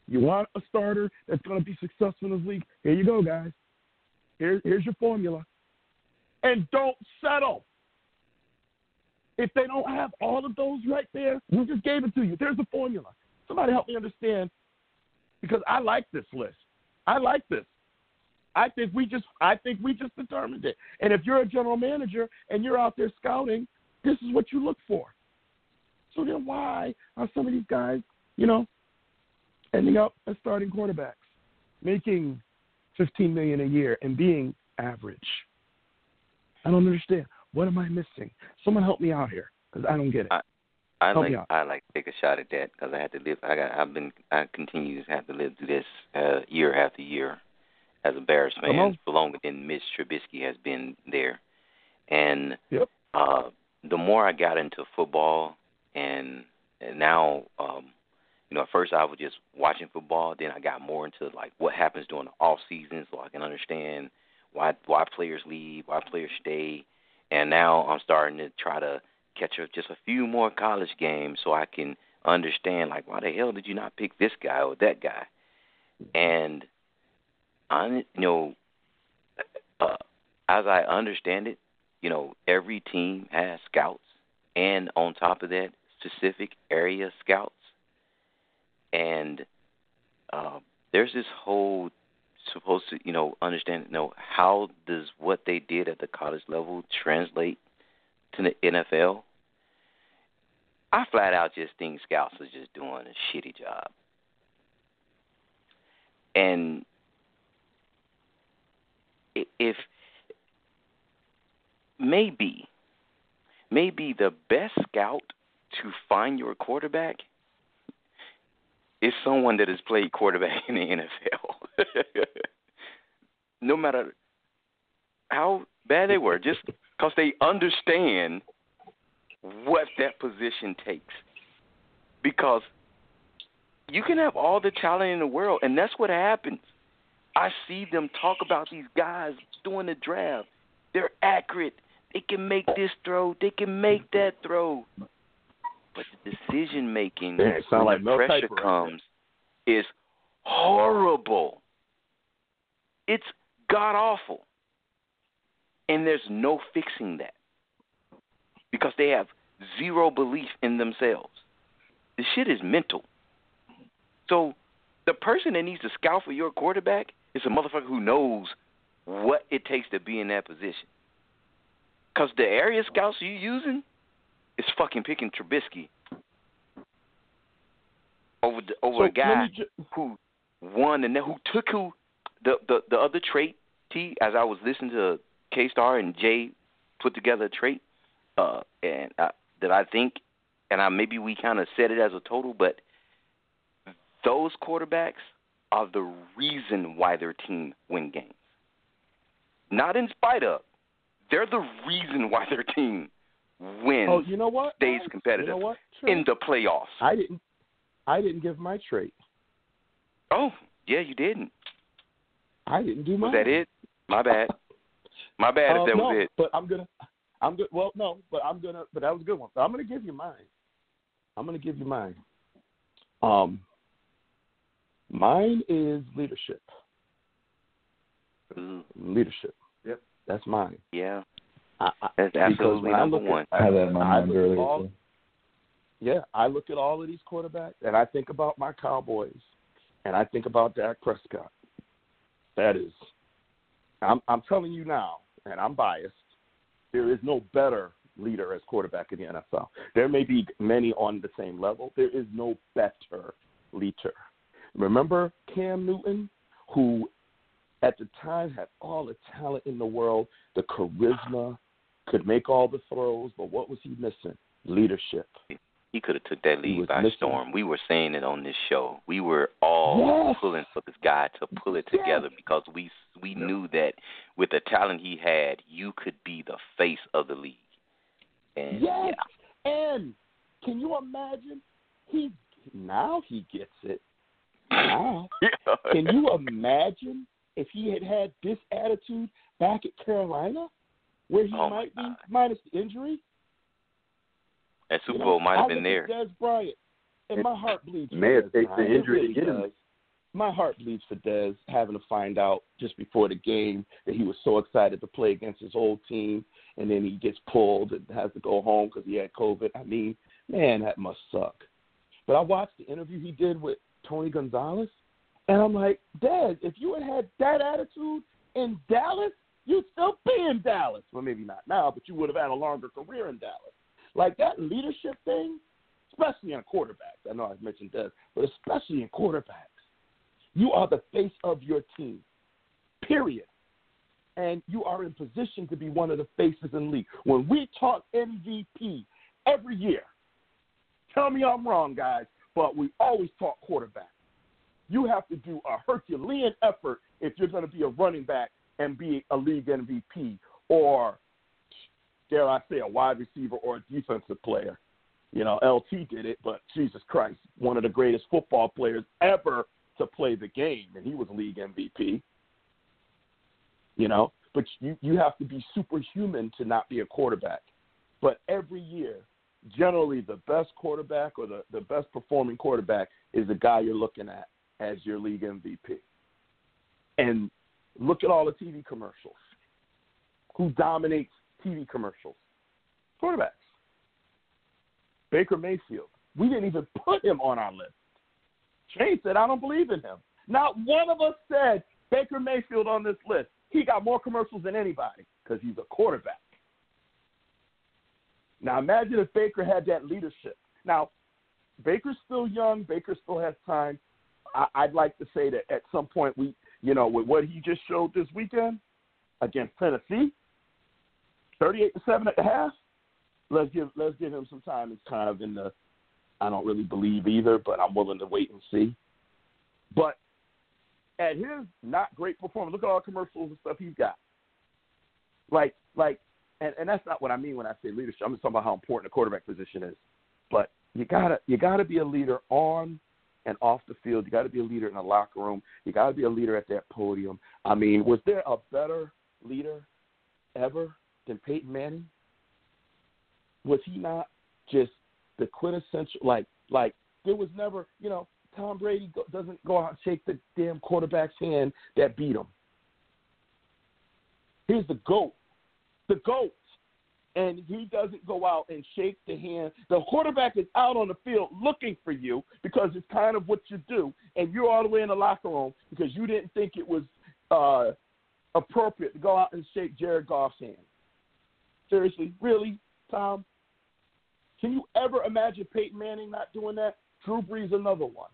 You want a starter that's going to be successful in this league? Here you go, guys. Here, here's your formula. And don't settle. If they don't have all of those right there, we just gave it to you. There's the formula. Somebody help me understand because I like this list. I like this. I think we just I think we just determined it. And if you're a general manager and you're out there scouting, this is what you look for. So then why are some of these guys, you know, ending up as starting quarterbacks, making fifteen million a year and being average? I don't understand. What am I missing? Someone help me out here because I don't get it. I, I Help like. I like to take a shot at that because I had to live. I got I've been I continue to have to live through this uh, year after year as a Bears Come fan, on. for longer than Mitch Trubisky has been there. And Yep. uh, the more I got into football, and and now, um, you know, at first I was just watching football. Then I got more into like what happens during the off season, so I can understand why why players leave, why players stay. And now I'm starting to try to catch up just a few more college games so I can understand like why the hell did you not pick this guy or that guy? And you know uh, as I understand it, you know, every team has scouts and on top of that, specific area scouts. And uh, there's this whole supposed to, you know, understand, you know, how does what they did at the college level translate to the NFL? I flat out just think scouts are just doing a shitty job. And if maybe maybe the best scout to find your quarterback is someone that has played quarterback in the NFL. no matter how bad they were, just because they understand what that position takes. Because you can have all the talent in the world, and that's what happens. I see them talk about these guys doing the draft. They're accurate. They can make this throw. They can make that throw. But the decision making Yeah, it sound when like pressure Kiper right comes is horrible. It's god awful. And there's no fixing that. Because they have zero belief in themselves. The shit is mental. So the person that needs to scout for your quarterback is a motherfucker who knows what it takes to be in that position. Because the area scouts you using is fucking picking Trubisky over the, over So a guy ju- who won and who took who the the the other trait T as I was listening to K Star and Jay put together a trait uh and uh, that I think and I maybe we kind of said it as a total but those quarterbacks are the reason why their team win games. Not in spite of. They're the reason why their team wins Oh, you know what? stays competitive You know what? In the playoffs. I didn't. I didn't give my trait. Oh, yeah, you didn't. I didn't do mine. Was that it? My bad. My bad if that no, was it. But I'm gonna. I'm good. Well, no, but I'm gonna. But that was a good one. But I'm gonna give you mine. I'm gonna give you mine. Um, mine is leadership. Ooh, Leadership. Yep, that's mine. yeah, I, I, that's absolutely when I number look at- one. I had that in my mind look at earlier. all- too. Yeah, I look at all of these quarterbacks and I think about my Cowboys and I think about Dak Prescott. That is, I'm I'm telling you now, and I'm biased. There is no better leader as quarterback in the NFL. There may be many on the same level. There is no better leader. Remember Cam Newton, who at the time had all the talent in the world, the charisma, could make all the throws, but what was he missing? Leadership. He could have took that lead by missing- storm. We were saying it on this show. We were all Yes. pulling for this guy to pull it Yes. together because we we knew that with the talent he had, you could be the face of the league. And Yes. And can you imagine? He now he gets it. Now, yeah, can you imagine if he had had this attitude back at Carolina, where he Oh, might be God. minus the injury? That Super You know, Bowl might have been look there. at Dez Bryant, and my heart bleeds. May have taken the It injury to really get him. does. My heart bleeds for Dez having to find out just before the game that he was so excited to play against his old team, and then he gets pulled and has to go home because he had COVID. I mean, man, that must suck. But I watched the interview he did with Tony Gonzalez, and I'm like, Dez, if you had had that attitude in Dallas, you'd still be in Dallas. Well, maybe not now, but you would have had a longer career in Dallas. Like that leadership thing, especially in quarterbacks. I know I've mentioned Dez, but especially in quarterbacks. You are the face of your team, period. And you are in position to be one of the faces in the league. When we talk MVP every year, tell me I'm wrong, guys, but we always talk quarterback. You have to do a Herculean effort if you're going to be a running back and be a league MVP or, dare I say, a wide receiver or a defensive player. You know, LT did it, but Jesus Christ, one of the greatest football players ever to play the game, and he was league MVP. You know, but you you have to be superhuman to not be a quarterback. But every year, generally, the best quarterback or the, the best performing quarterback is the guy you're looking at as your league MVP. And look at all the TV commercials. Who dominates TV commercials? Quarterbacks. Baker Mayfield. We didn't even put him on our list. Shane said, I don't believe in him. Not one of us said Baker Mayfield on this list. He got more commercials than anybody because he's a quarterback. Now imagine if Baker had that leadership. Now, Baker's still young. Baker still has time. I, I'd like to say that at some point we, you know, with what he just showed this weekend against Tennessee, thirty-eight to seven at the half. Let's give let's give him some time. It's kind of in the I don't really believe either, but I'm willing to wait and see. But at his not great performance, look at all the commercials and stuff he's got. Like, like, and, and that's not what I mean when I say leadership. I'm just talking about how important the quarterback position is. But you gotta you gotta be a leader on and off the field. You got to be a leader in the locker room. You got to be a leader at that podium. I mean, was there a better leader ever than Peyton Manning? Was he not just the quintessential like like there was never you know Tom Brady go, doesn't go out and shake the damn quarterback's hand that beat him. He's the goat, the goat, and he doesn't go out and shake the hand. The quarterback is out on the field looking for you because it's kind of what you do, and you're all the way in the locker room because you didn't think it was uh, appropriate to go out and shake Jared Goff's hand. Seriously, really, Tom? Can you ever imagine Peyton Manning not doing that? Drew Brees, another one.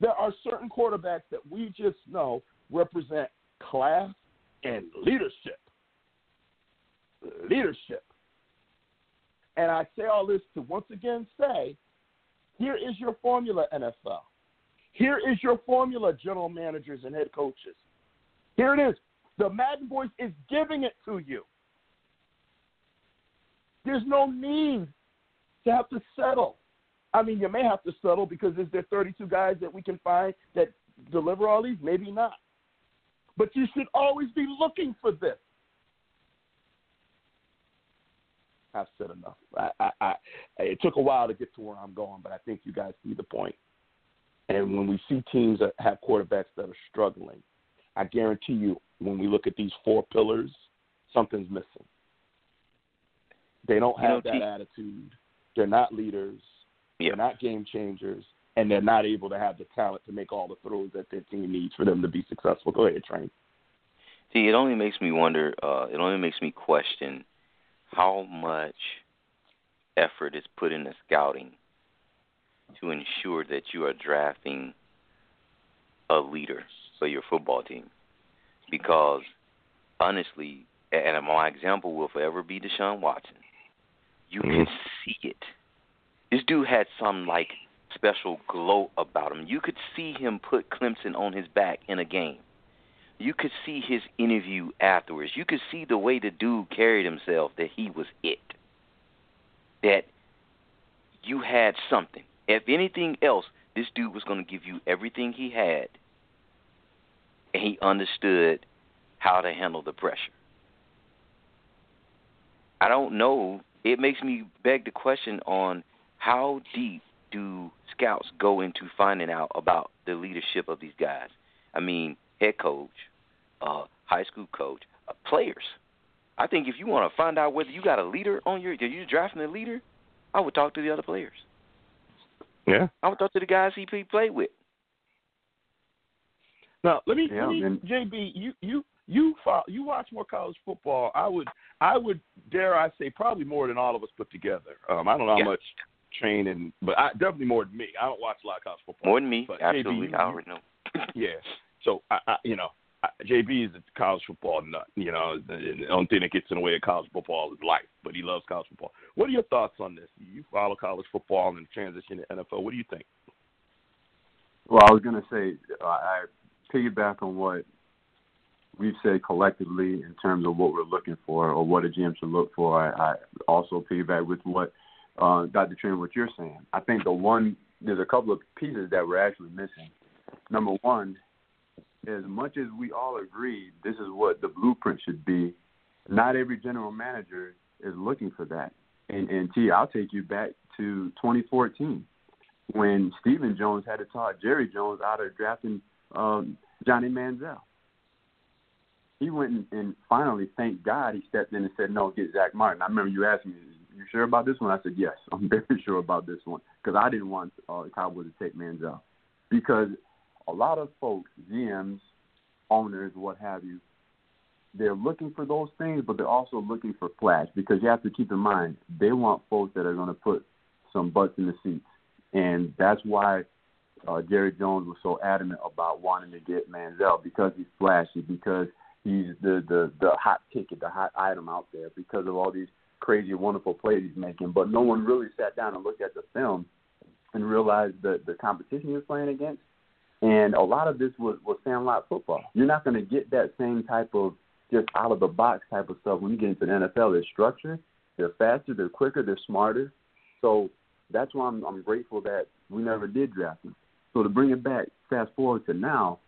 There are certain quarterbacks that we just know represent class and leadership. Leadership. And I say all this to once again say here is your formula, NFL. Here is your formula, general managers and head coaches. Here it is. The Madden Boys is giving it to you. There's no need to have to settle. I mean, you may have to settle because is there 32 guys that we can find that deliver all these? Maybe not. But you should always be looking for this. I've said enough. I, I, I, it took a while to get to where I'm going, but I think you guys see the point. And when we see teams that have quarterbacks that are struggling, I guarantee you, when we look at these four pillars, something's missing. They don't have that attitude. They're not leaders. Yeah. They're not game changers, and they're not able to have the talent to make all the throws that their team needs for them to be successful. Go ahead, Train. See, it only makes me wonder. Uh, it only makes me question how much effort is put into scouting to ensure that you are drafting a leader for your football team. Because honestly, and my example will forever be Deshaun Watson. You can mm-hmm. see it. This dude had some like special glow about him. You could see him put Clemson on his back in a game. You could see his interview afterwards. You could see the way the dude carried himself that he was it. That you had something. If anything else, this dude was going to give you everything he had, and he understood how to handle the pressure. I don't know it makes me beg the question on how deep do scouts go into finding out about the leadership of these guys? I mean, head coach, uh, high school coach, uh, players. I think if you want to find out whether you got a leader on your, you're drafting a leader, I would talk to the other players. Yeah. I would talk to the guys he played with. Now let me, Yeah, let me JB, you you you follow, you watch more college football. I would I would dare I say probably more than all of us put together. Um, I don't know Yeah. how much training, but I definitely more than me. I don't watch a lot of college football. More than me, But absolutely. JB, I already know. yeah. So I, I you know, I, JB is a college football nut. You know, the, only thing that gets in the way of college football is life, but he loves college football. What are your thoughts on this? You follow college football and transition to NFL. What do you think? Well, I was going to say, I piggyback on what we've said collectively in terms of what we're looking for or what a GM should look for. I, I also piggyback with what uh, Dr. Trent, what you're saying. I think the one, there's a couple of pieces that we're actually missing. Number one, as much as we all agree this is what the blueprint should be, not every general manager is looking for that. And, and T, I'll take you back to 2014 when Stephen Jones had to talk Jerry Jones out of drafting um, Johnny Manziel. He went and, and finally, thank God, he stepped in and said, "No, get Zack Martin." I remember you asking me, "You sure about this one?" I said, "Yes, I'm very sure about this one," because I didn't want uh, the Cowboys to take Manziel because a lot of folks, GMs, owners, what have you, they're looking for those things, but they're also looking for flash because you have to keep in mind they want folks that are going to put some butts in the seats, and that's why uh, Jerry Jones was so adamant about wanting to get Manziel because he's flashy, because he's the the the hot ticket, the hot item out there, because of all these crazy, wonderful plays he's making. But no one really sat down and looked at the film and realized the the competition he was playing against. And a lot of this was was sandlot football. You're not going to get that same type of just out of the box type of stuff when you get into the NFL. They're structured, they're faster, they're quicker, they're smarter. So that's why I'm I'm grateful that we never did draft him. So to bring it back, fast forward to now,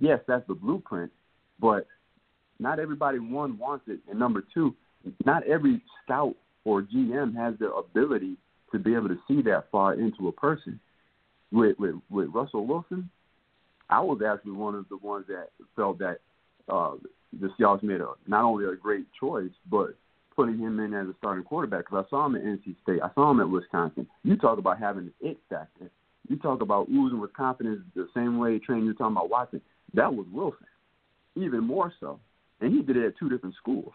yes, that's the blueprint, but not everybody one wants it, and number two, not every scout or GM has the ability to be able to see that far into a person. With with, with Russell Wilson, I was actually one of the ones that felt that uh, the Seahawks made a not only a great choice, but putting him in as a starting quarterback because I saw him at NC State, I saw him at Wisconsin. You talk about having an it factor. You talk about oozing with confidence the same way training you're talking about Watson. That was Wilson, even more so, and he did it at two different schools,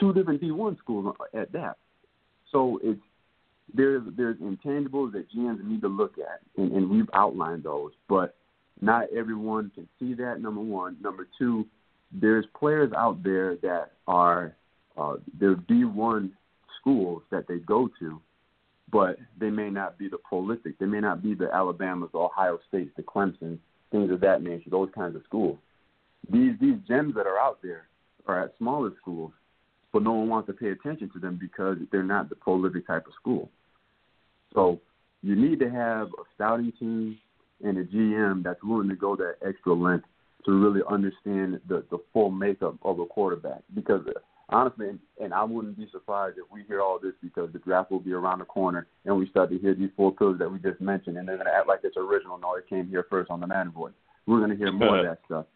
two different D1 schools at that. So it's there's there's intangibles that GMs need to look at, and, and we've outlined those, but not everyone can see that. Number one, number two, there's players out there that are uh, they're D1 schools that they go to, but they may not be the prolific. They may not be the Alabamas, the Ohio States, the Clemson, things of that nature. Those kinds of schools. These these gems that are out there are at smaller schools, but no one wants to pay attention to them because they're not the prolific type of school. So you need to have a scouting team and a GM that's willing to go that extra length to really understand the the full makeup of a quarterback. Because honestly, and, and I wouldn't be surprised if we hear all this because the draft will be around the corner and we start to hear these four pillars that we just mentioned, and they're going to act like it's original. No, it came here first on the Man Voice. We're going to hear more of that stuff.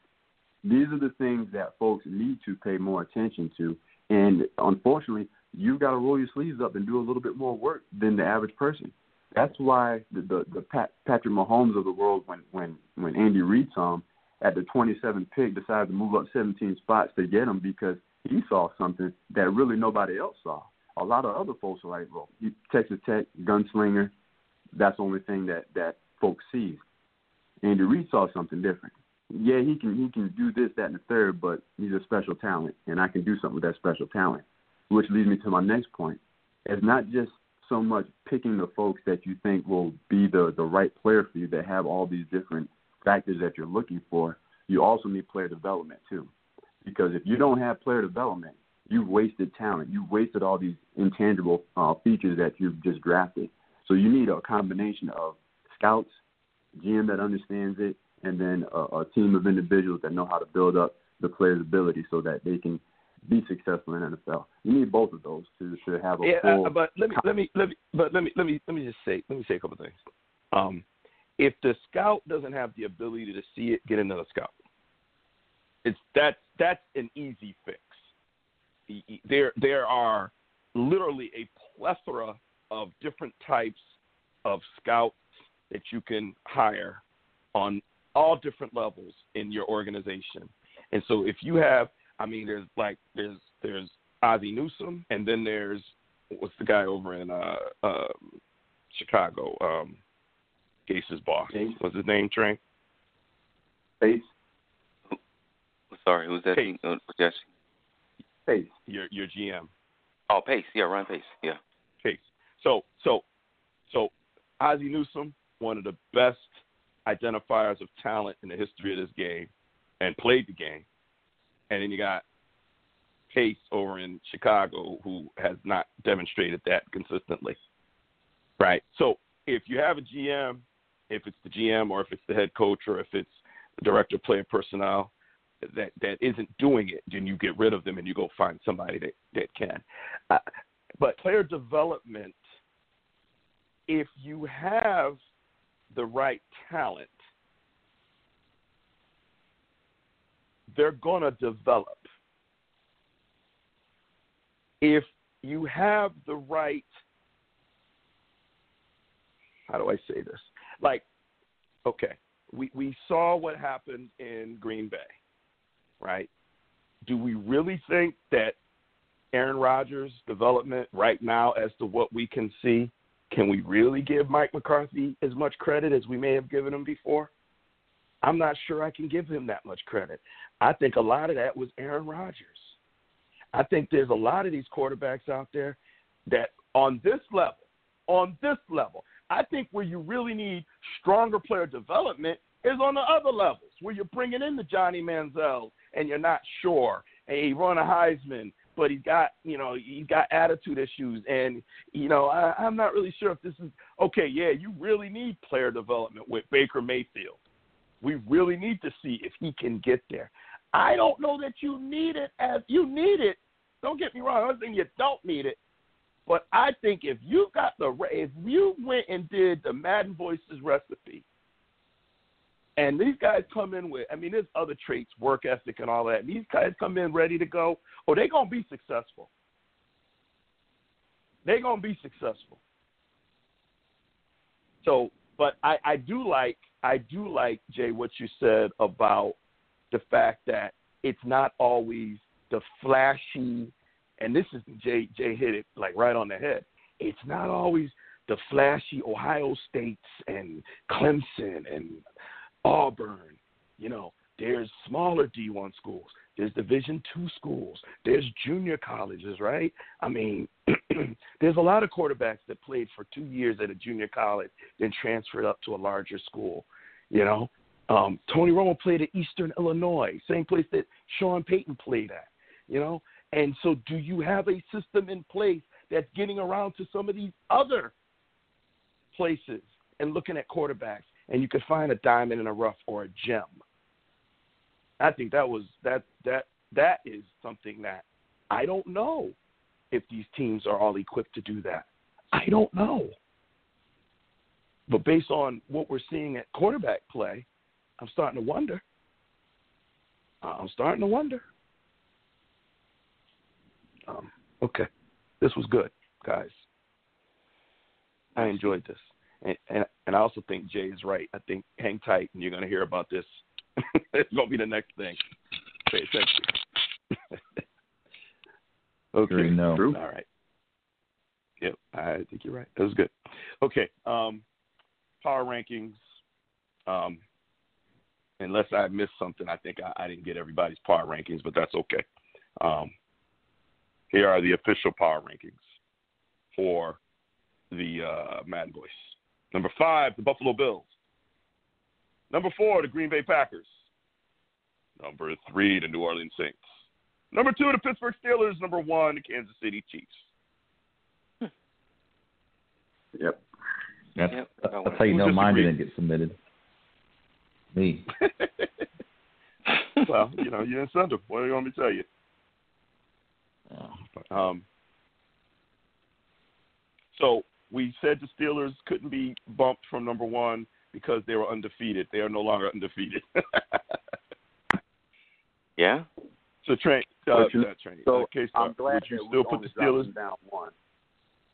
These are the things that folks need to pay more attention to, and unfortunately, you've got to roll your sleeves up and do a little bit more work than the average person. That's why the the, the Pat, Patrick Mahomes of the world, when when when Andy Reid saw him at the 27th pick, decided to move up 17 spots to get him because he saw something that really nobody else saw. A lot of other folks are like, well, Texas Tech gunslinger, that's the only thing that that folks see. Andy Reid saw something different. Yeah, he can he can do this, that, and the third, but he's a special talent, and I can do something with that special talent. Which leads me to my next point. It's not just so much picking the folks that you think will be the the right player for you that have all these different factors that you're looking for. You also need player development too, because if you don't have player development, you've wasted talent. You've wasted all these intangible uh, features that you've just drafted. So you need a combination of scouts, GM that understands it, and then a, a team of individuals that know how to build up the player's ability so that they can be successful in NFL. You need both of those to to have a Yeah, full. uh, but let me let me let me but let me let me let me just say let me say a couple things. Um, if the scout doesn't have the ability to see it, get another scout. It's that's that's an easy fix. There there are literally a plethora of different types of scouts that you can hire on all different levels in your organization. And so if you have I mean there's like there's there's Ozzie Newsome and then there's what's the guy over in uh um Chicago, um Gase's boss. Gase. What's his name, Trey? Pace, Sorry, who's that? Pace. Uh, Jesse? pace. Your your GM. Oh, Pace. Yeah, Ryan Pace. Yeah. Case. So so so Ozzie Newsome, one of the best identifiers of talent in the history of this game, and played the game. And then you got Case over in Chicago, who has not demonstrated that consistently. Right. So if you have a GM, if it's the GM or if it's the head coach or if it's the director of player personnel that that isn't doing it, then you get rid of them and you go find somebody that that can. Uh, but player development, if you have the right talent, they're going to develop. If you have the right, how do I say this? Like, okay, we, we saw what happened in Green Bay, right? Do we really think that Aaron Rodgers' development right now, as to what we can see, can we really give Mike McCarthy as much credit as we may have given him before? I'm not sure I can give him that much credit. I think a lot of that was Aaron Rodgers. I think there's a lot of these quarterbacks out there that on this level, on this level, I think where you really need stronger player development is on the other levels, where you're bringing in the Johnny Manziel and you're not sure, and he run a Heisman, but he's got you know he's got attitude issues, and you know I, I'm not really sure if this is okay. Yeah, you really need player development with Baker Mayfield. We really need to see if he can get there. I don't know that you need it as you need it. Don't get me wrong. I'm you don't need it, but I think if you got the if you went and did the Madden Voices recipe, and these guys come in with, I mean, there's other traits, work ethic, and all that. And these guys come in ready to go. Oh, they're gonna be successful. They're gonna be successful. So, but I, I do like, I do like Jay what you said about the fact that it's not always the flashy, and this is Jay Jay hit it like right on the head. It's not always the flashy Ohio States and Clemson and Auburn. You know, there's smaller D1 schools. There's Division two schools. There's junior colleges, right? I mean, there's a lot of quarterbacks that played for two years at a junior college, then transferred up to a larger school. You know, um, Tony Romo played at Eastern Illinois, same place that Sean Payton played at. You know, and so do you have a system in place that's getting around to some of these other places and looking at quarterbacks, and you could find a diamond in a rough or a gem? I think that was that that that is something that I don't know if these teams are all equipped to do that. I don't know. But based on what we're seeing at quarterback play, I'm starting to wonder. I'm starting to wonder. Um, okay, this was good, guys. I enjoyed this, and, and and I also think Jay is right. I think hang tight, and you're going to hear about this. it's going to be the next thing. Pay attention. okay. Sure, no. True. All right. Yep, I think you're right. That was good. Okay. Um, power rankings. Um, unless I missed something, I think I, I didn't get everybody's power rankings, but that's okay. Um, here are the official power rankings for the uh, Madden Boys. Number five, the Buffalo Bills. Number four, the Green Bay Packers. Number three, the New Orleans Saints. Number two, the Pittsburgh Steelers. Number one, the Kansas City Chiefs. Yep. That's, Yep, that's how you know mine didn't get submitted. Me. well, you know, you didn't send them. What do you want me to tell you? Um, so we said the Steelers couldn't be bumped from number one because they were undefeated. They are no longer undefeated. Yeah. So train, uh, But you- uh, train, So uh, K-Star, I'm glad would you that still we put the Steelers? down one.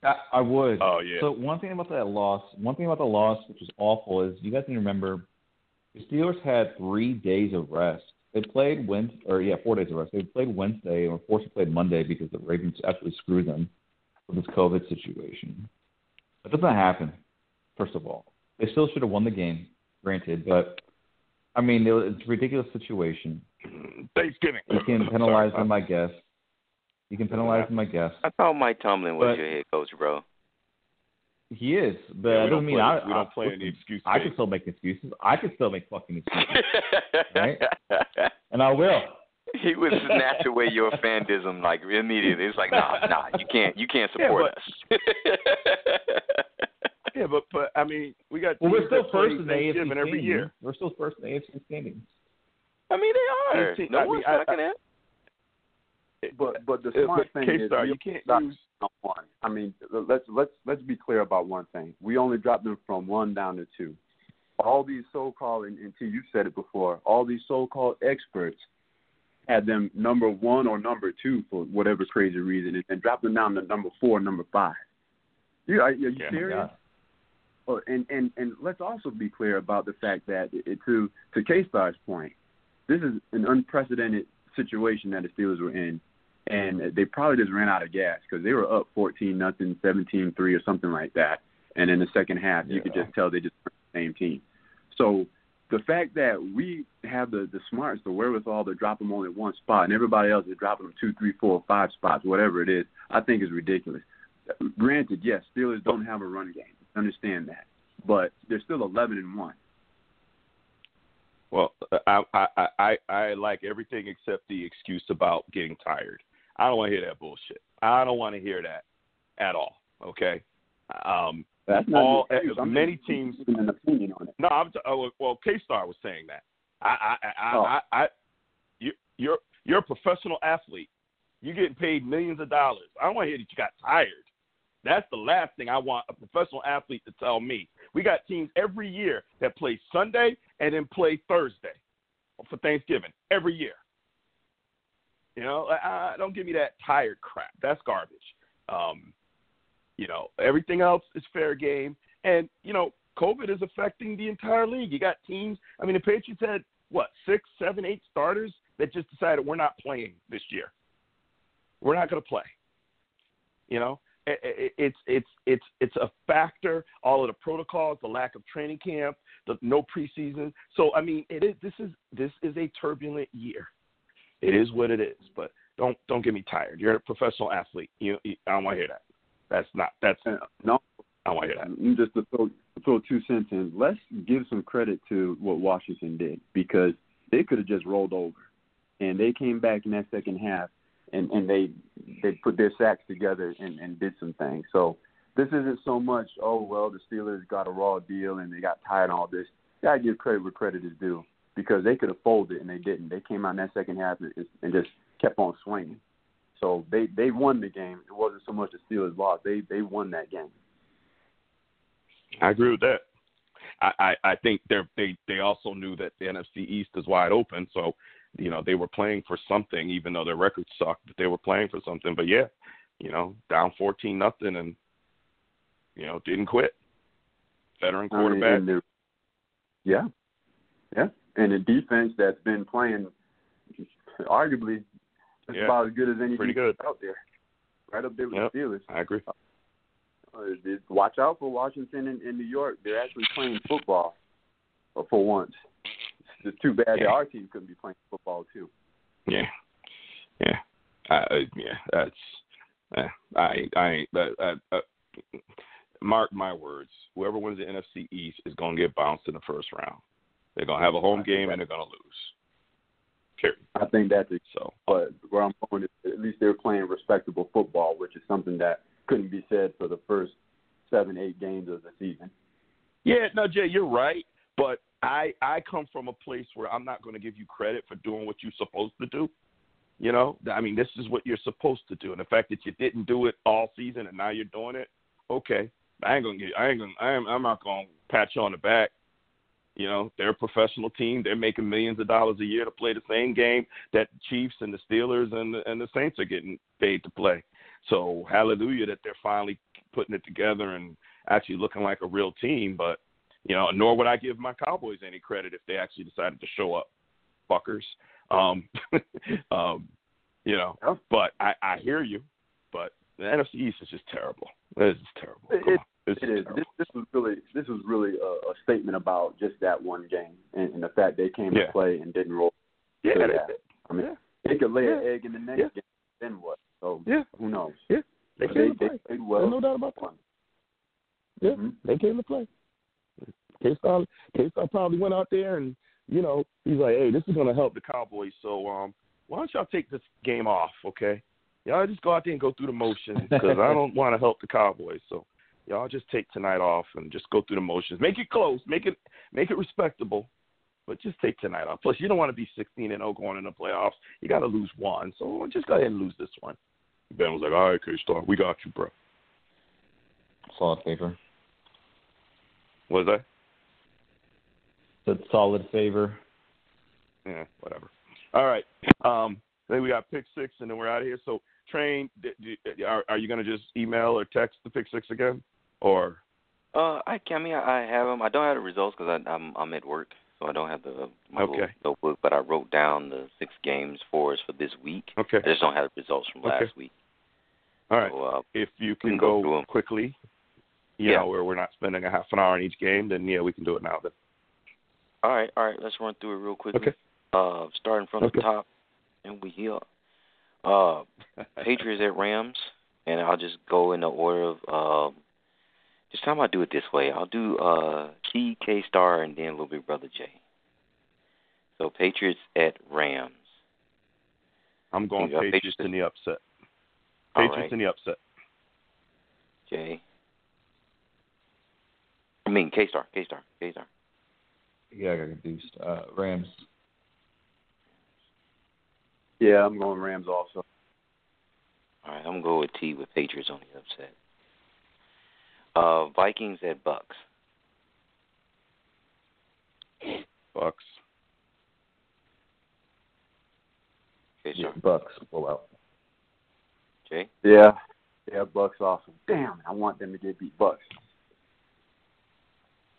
I, I would. Oh yeah. So one thing about that loss, one thing about the loss which was awful is you guys need to remember the Steelers had three days of rest. They played Wednesday, or yeah, four days of rest. They played Wednesday and were forced to play Monday because the Ravens absolutely screwed them with this COVID situation. That doesn't happen. First of all, they still should have won the game, granted, but I mean it was, it's a ridiculous situation. Thanksgiving. You can penalize them, I guess. You can penalize them, I guess. I thought Mike Tomlin was But- your head coach, bro. He is, but Yeah, that we don't doesn't mean play, I. we don't I, play listen, any excuses. I can still make excuses. I can still make fucking excuses, Right? and I will. he would snatch away your fandism like immediately. It's like, nah, nah, you can't, you can't Yeah, support us. Yeah, but but I mean, we got. Well, we're still first in the AFC Thanksgiving every year. We're still first in the AFC standings. I mean, they are. No I mean, one's I- knocking that. But but the smart but thing is K-Star, you can't dropped use. one. I mean, let's let's let's be clear about one thing. We only dropped them from one down to two. All these so-called, and, and T, you said it before. All these so-called experts had them number one or number two for whatever crazy reason, and, and dropped them down to number four, number five. You are, are you Yeah. serious? Oh, and and and let's also be clear about the fact that it, to to K Star's point, this is an unprecedented situation that the Steelers were in, and they probably just ran out of gas because they were up fourteen nothing, seventeen three, or something like that. And in the second half, you could just tell they just weren't the same team. So the fact that we have the the smarts, the wherewithal to drop them only one spot, and everybody else is dropping them two, three, four, five spots, whatever it is, I think is ridiculous. Granted, yes, Steelers don't have a run game. Understand that, but they're still eleven and one. Well, I I I I I like everything except the excuse about getting tired. I don't want to hear that bullshit. I don't want to hear that at all. Okay. Um, That's not all. I'm many teams. an opinion on it. No, I'm t- oh, well. K Star was saying that. I I I, Oh. I, I you you're you're a professional athlete. You're getting paid millions of dollars. I don't want to hear that you got tired. That's the last thing I want a professional athlete to tell me. We got teams every year that play Sunday and then play Thursday for Thanksgiving every year. You know, I, don't give me that tired crap. That's garbage. Um, you know, everything else is fair game. And, you know, COVID is affecting the entire league. You got teams. I mean, the Patriots had, what, six, seven, eight starters that just decided we're not playing this year. We're not going to play. You know, it's it's it's it's a factor. All of the protocols, the lack of training camp, the no preseason. So I mean, it is this is this is a turbulent year. It is what it is. But don't don't get me tired. You're a professional athlete. You, you I don't want to hear that. That's not that's No, I don't want to hear that. Just to throw, throw two cents in, let's give some credit to what Washington did because they could have just rolled over, and they came back in that second half, and and they they put their sacks together and and did some things. So this isn't so much oh well the Steelers got a raw deal and they got tired and all this. You gotta give credit where credit is due because they could have folded and they didn't. They came out in that second half and, and just kept on swinging. So they they won the game. It wasn't so much the Steelers lost. They they won that game. I agree with that. I, I, I think they they they also knew that the NFC East is wide open, so you know they were playing for something, even though their record sucked. But they were playing for something. But yeah, you know, down fourteen nothing, and you know didn't quit. Veteran I mean, quarterback. and yeah, yeah, and the defense that's been playing arguably just Yeah, about as good as any pretty good. out there, right up there with Yep. the Steelers. I agree. Uh, watch out for Washington and, and New York. They're actually playing football uh, for once. It's just too bad that our team couldn't be playing football too. Yeah, yeah, uh, yeah. That's uh, I I. Uh, uh, uh, mark my words. Whoever wins the NFC East is going to get bounced in the first round. They're going to have a home game and they're going to lose. Period. I think that's it. So But where I'm going is at least they're playing respectable football, which is something that couldn't be said for the first seven, eight games of the season. Yeah, no, Jay, you're right. I I come from a place where I'm not going to give you credit for doing what you're supposed to do. You know, I mean, this is what you're supposed to do, and the fact that you didn't do it all season and now you're doing it, okay. I ain't gonna get. I ain't gonna. I am. I'm not gonna pat you on the back. You know, they're a professional team. They're making millions of dollars a year to play the same game that the Chiefs and the Steelers and the, and the Saints are getting paid to play. So hallelujah that they're finally putting it together and actually looking like a real team. But you know, nor would I give my Cowboys any credit if they actually decided to show up, fuckers. Um, um, you know, but I, I hear you. But the NFC East is just terrible. It's just terrible. It- Come it-. It's is. terrible. This, this was really this was really a, a statement about just that one game and, and the fact they came Yeah. to play and didn't roll. yeah, So, yeah. I mean, yeah. they could lay an egg in the next Yeah. game. Then what? So Yeah. who knows? Yeah. They But came they, to play. they well. There's no doubt about that. Yeah, Mhm. they came to play. K Star K Star probably went out there and you know he's like, hey, this is gonna help the Cowboys. So um, why don't y'all take this game off, okay? Y'all just go out there and go through the motions because I don't want to help the Cowboys. So y'all just take tonight off and just go through the motions. Make it close. Make it make it respectable. But just take tonight off. Plus, you don't want to be 16 and 0 going in the playoffs. You got to lose one. So just go ahead and lose this one. Ben was like, all right, K Star, we got you, bro. Solid favor. What was that? That's solid favor. yeah, whatever. All right. Um, then we got pick six, and then we're out of here. So, train. d- d- Are, are you going to just email or text the pick six again, or Uh, I can. I mean, I I have them. I don't have the results because I'm I'm at work, so I don't have the my little Okay. notebook. But I wrote down the six games for us for this week. okay? I just don't have the results from Okay. last week. All right. So, uh, If you can can go go, quickly, you Yeah. know, where we're not spending a half an hour on each game, then yeah, we can do it now. Then. All right, all right. Let's run through it real quickly. Okay. Uh, starting from Okay. the top, and we here. Uh, Patriots at Rams, and I'll just go in the order of. Uh, this time I'll do it this way. I'll do uh, Key, K Star, and then Little Big Brother J. So Patriots at Rams. I'm going Patriots Patriots. in the upset. Patriots right. in the upset. J. I mean K Star, K Star, K Star. Yeah, I got confused. Uh, Rams. Yeah, I'm going Rams also. All right, I'm gonna go with T with Patriots on the upset. Uh, Vikings at Bucks. Bucks. K Yeah, Bucks pull out. Jay. Yeah, yeah, Bucks awesome. Damn, I want them to get beat. Bucks.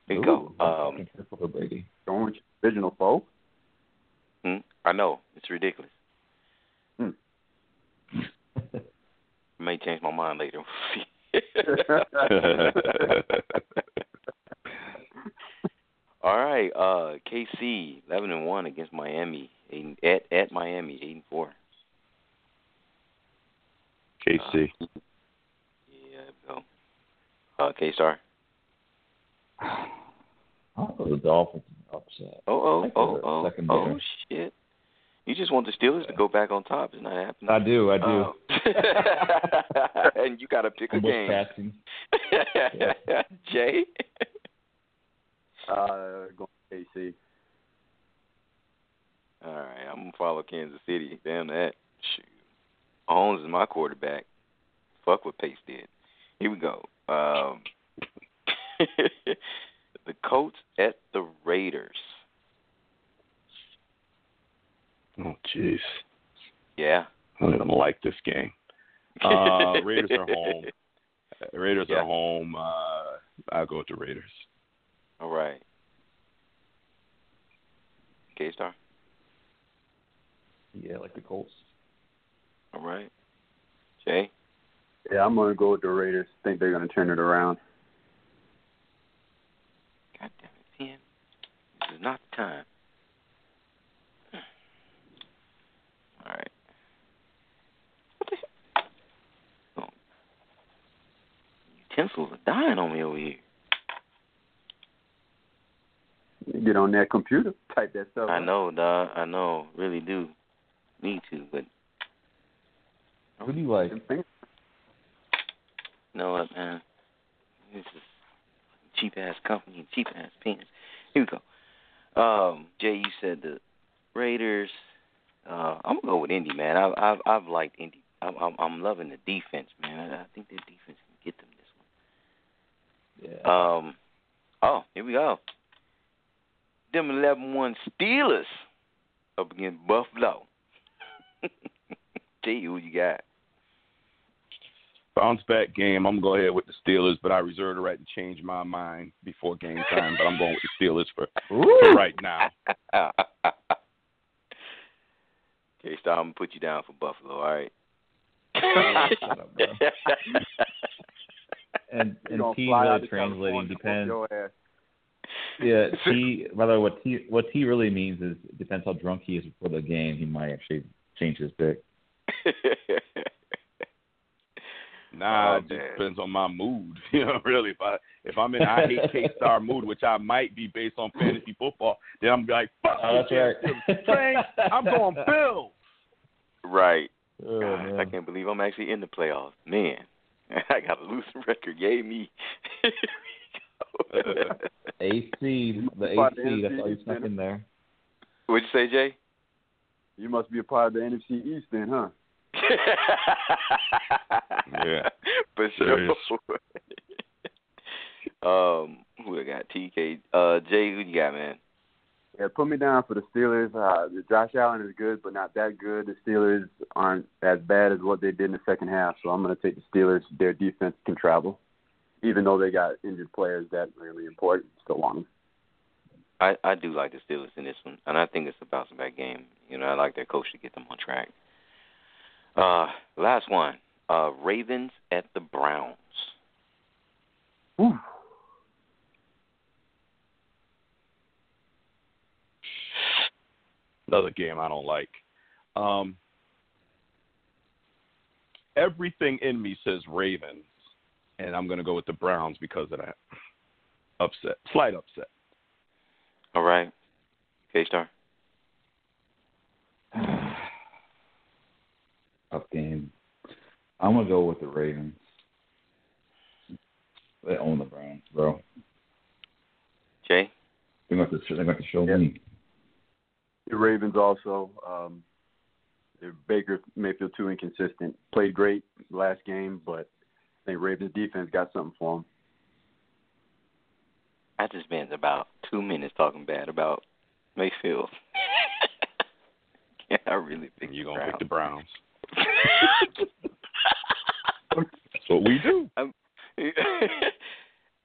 There you Ooh, go. Um, careful for Brady. Going with your original foe. hmm, I know it's ridiculous. Hmm. I may change my mind later. All right, uh, KC eleven and one against Miami. At at Miami, eight and four. KC. Yeah, there we go. Uh, K Star. I'll the Dolphins upset. Oh oh Like oh oh second oh shit! You just want the Steelers to go back on top. It's not happening. I do, I do. Oh. and you got to pick a game. passing. Jay. Uh, going KC. All right, I'm gonna follow Kansas City. Damn that. Shoot. Mahomes is my quarterback. Fuck what Pace did. Here we go. Um, the Colts at the Raiders. Oh, jeez. Yeah. I don't like this game. Uh, Raiders are home. Raiders Yeah. are home. Uh, I'll go with the Raiders. All right. K Star. Yeah, like the Colts. All right. Jay. Yeah, I'm gonna go with the Raiders. Think they're gonna turn it around. God damn it, Ken. This is not the time. Hmm. All right. What the oh. Utensils are dying on me over here. Get on that computer, type that stuff. I know, dog. I know. Really do. Need to, but Who do you like? Them you know what, man? This is cheap ass company and cheap ass pens. Here we go. Um, Jay, you said the Raiders. Uh, I'm gonna go with Indy, man. I've I've, I've liked Indy. I'm, I'm I'm loving the defense, man. I think their defense can get them this one. Yeah. Um, oh, here we go. Them 11-1 Steelers up against Buffalo. You who you got. Bounce back game. I'm gonna go ahead with the Steelers, but I reserve the right to change my mind before game time. But I'm going with the Steelers for, for right now. Okay, so I'm gonna put you down for Buffalo. All right. Shut up, bro. And and gonna T really translating depends. whoop your ass. Yeah, T. By the way, what T what T really means is it depends how drunk he is before the game. He might actually change his pick. Nah, Oh, it just depends on my mood. You know, really. If I if I'm in I hate K star mood, which I might be based on fantasy football, then I'm like, fuck Oh, that's right. Steelers. Frank, I'm going Bills. right. Oh, God, I can't believe I'm actually in the playoffs. Man, I got a losing record. Yay me. Here we go. AC, the Part the AC. That's NFC all you snuck East, in there. What'd you say, Jay? You must be a part of the NFC East then, huh? Yeah. For sure. Serious. um, who I got? TK. Uh, Jay, who you got, man? Yeah, put me down for the Steelers. Uh, the Josh Allen is good, but not that good. The Steelers aren't as bad as what they did in the second half, so I'm going to take the Steelers. Their defense can travel, even though they got injured players that are really important. Still on them. I I do like the Steelers in this one, and I think it's a bounce back game. You know, I like their coach to get them on track. Uh, last one. Uh, Ravens at the Browns. Ooh. Another game I don't like. Um, everything in me says Ravens, and I'm going to go with the Browns because of that upset, slight upset. All right. K Star. Tough game. I'm gonna go with the Ravens. They own the Browns, bro. Jay. They're going to they're going to show Yeah. me. The Ravens also. Um, Baker Mayfield too inconsistent. Played great last game, but I think Ravens defense got something for him. I just spent about two minutes talking bad about Mayfield. yeah, I really think You're going to pick the Browns. That's what we do.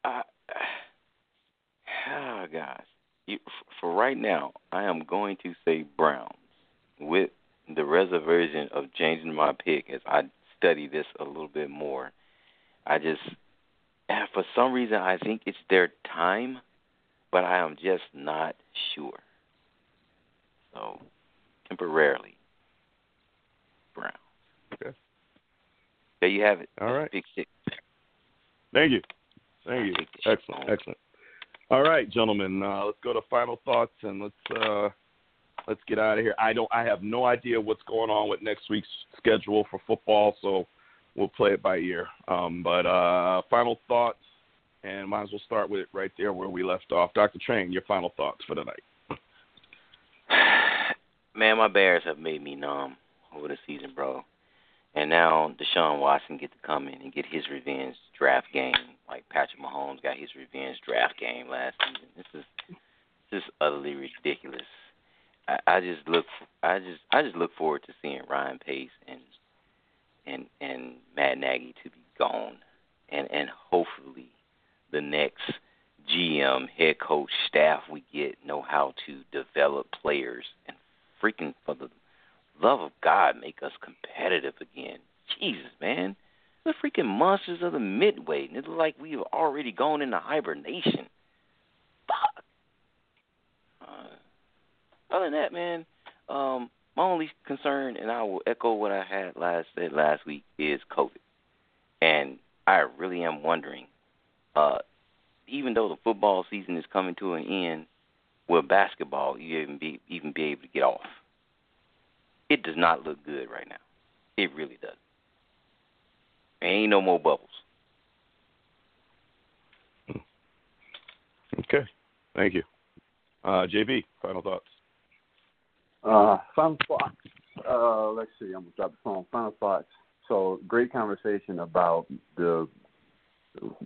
I, oh gosh, you, for right now, I am going to say Browns with the reservation of changing my pick as I study this a little bit more. I just, eh, for some reason, I think it's their time, but I am just not sure. So, temporarily, Browns. Okay. There you have it. All That's right. Pick six. Thank you. Thank you. Excellent. Excellent. All right, gentlemen. Uh, let's go to final thoughts and let's uh, let's get out of here. I don't. I have no idea what's going on with next week's schedule for football, so we'll play it by ear. Um, but uh, final thoughts, and might as well start with it right there where we left off. Dr. Train, your final thoughts for tonight. Man, my Bears have made me numb over the season, bro. And now Deshaun Watson get to come in and get his revenge draft game, like Patrick Mahomes got his revenge draft game last season. This is just utterly ridiculous. I, I just look, I just, I just look forward to seeing Ryan Pace and and and Matt Nagy to be gone, and and hopefully the next GM, head coach, staff we get know how to develop players and freaking for the love of God make us competitive again. Jesus, man. We're freaking monsters of the midway. And it's like we've already gone into hibernation. Fuck. Uh, other than that, man, um, my only concern, and I will echo what I had last said last week, is COVID. And I really am wondering, uh, even though the football season is coming to an end, will basketball even be even be able to get off? It does not look good right now. It really does. There ain't no more bubbles. Okay. Thank you. Uh, JB, final thoughts. Uh, final thoughts. Uh, let's see. I'm gonna drop the phone. Final thoughts. So great conversation about the,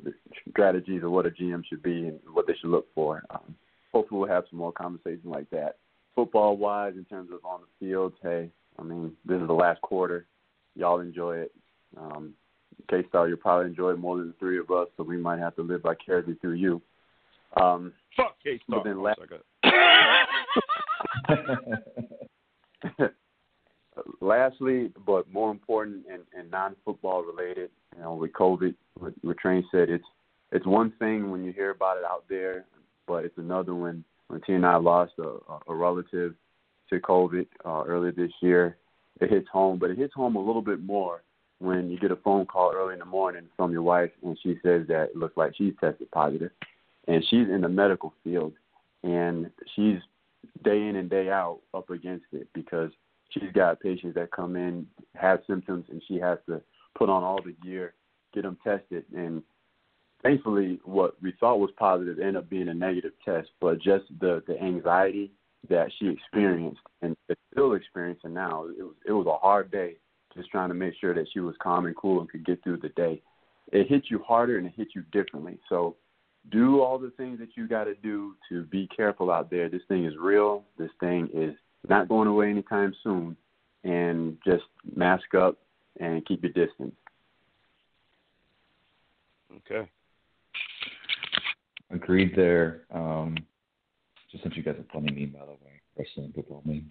the strategies of what a GM should be and what they should look for. Um, hopefully, we'll have some more conversations like that. Football wise, in terms of on the field, hey, I mean, this is the last quarter. Y'all enjoy it. Um, K Star, you'll probably enjoy it more than the three of us, so we might have to live vicariously through you. Um, Fuck K Star. But then la- lastly, but more important and, and non-football related, you know, with COVID, what, what Train said, it's it's one thing when you hear about it out there, but it's another when when T and I lost a, a relative to COVID uh, earlier this year. It hits home, but it hits home a little bit more when you get a phone call early in the morning from your wife and she says that it looks like she's tested positive, and she's in the medical field, and she's day in and day out up against it because she's got patients that come in have symptoms and she has to put on all the gear, get them tested, and thankfully what we thought was positive ended up being a negative test, but just the the anxiety that she experienced and still experiencing now, it was it was a hard day just trying to make sure that she was calm and cool and could get through the day. It hits you harder and it hits you differently. So do all the things that you got to do to be careful out there. This thing is real. This thing is not going away anytime soon. And just mask up and keep your distance. Okay. Agreed there. Um, just sent you guys a funny meme, by the way, wrestling football meme.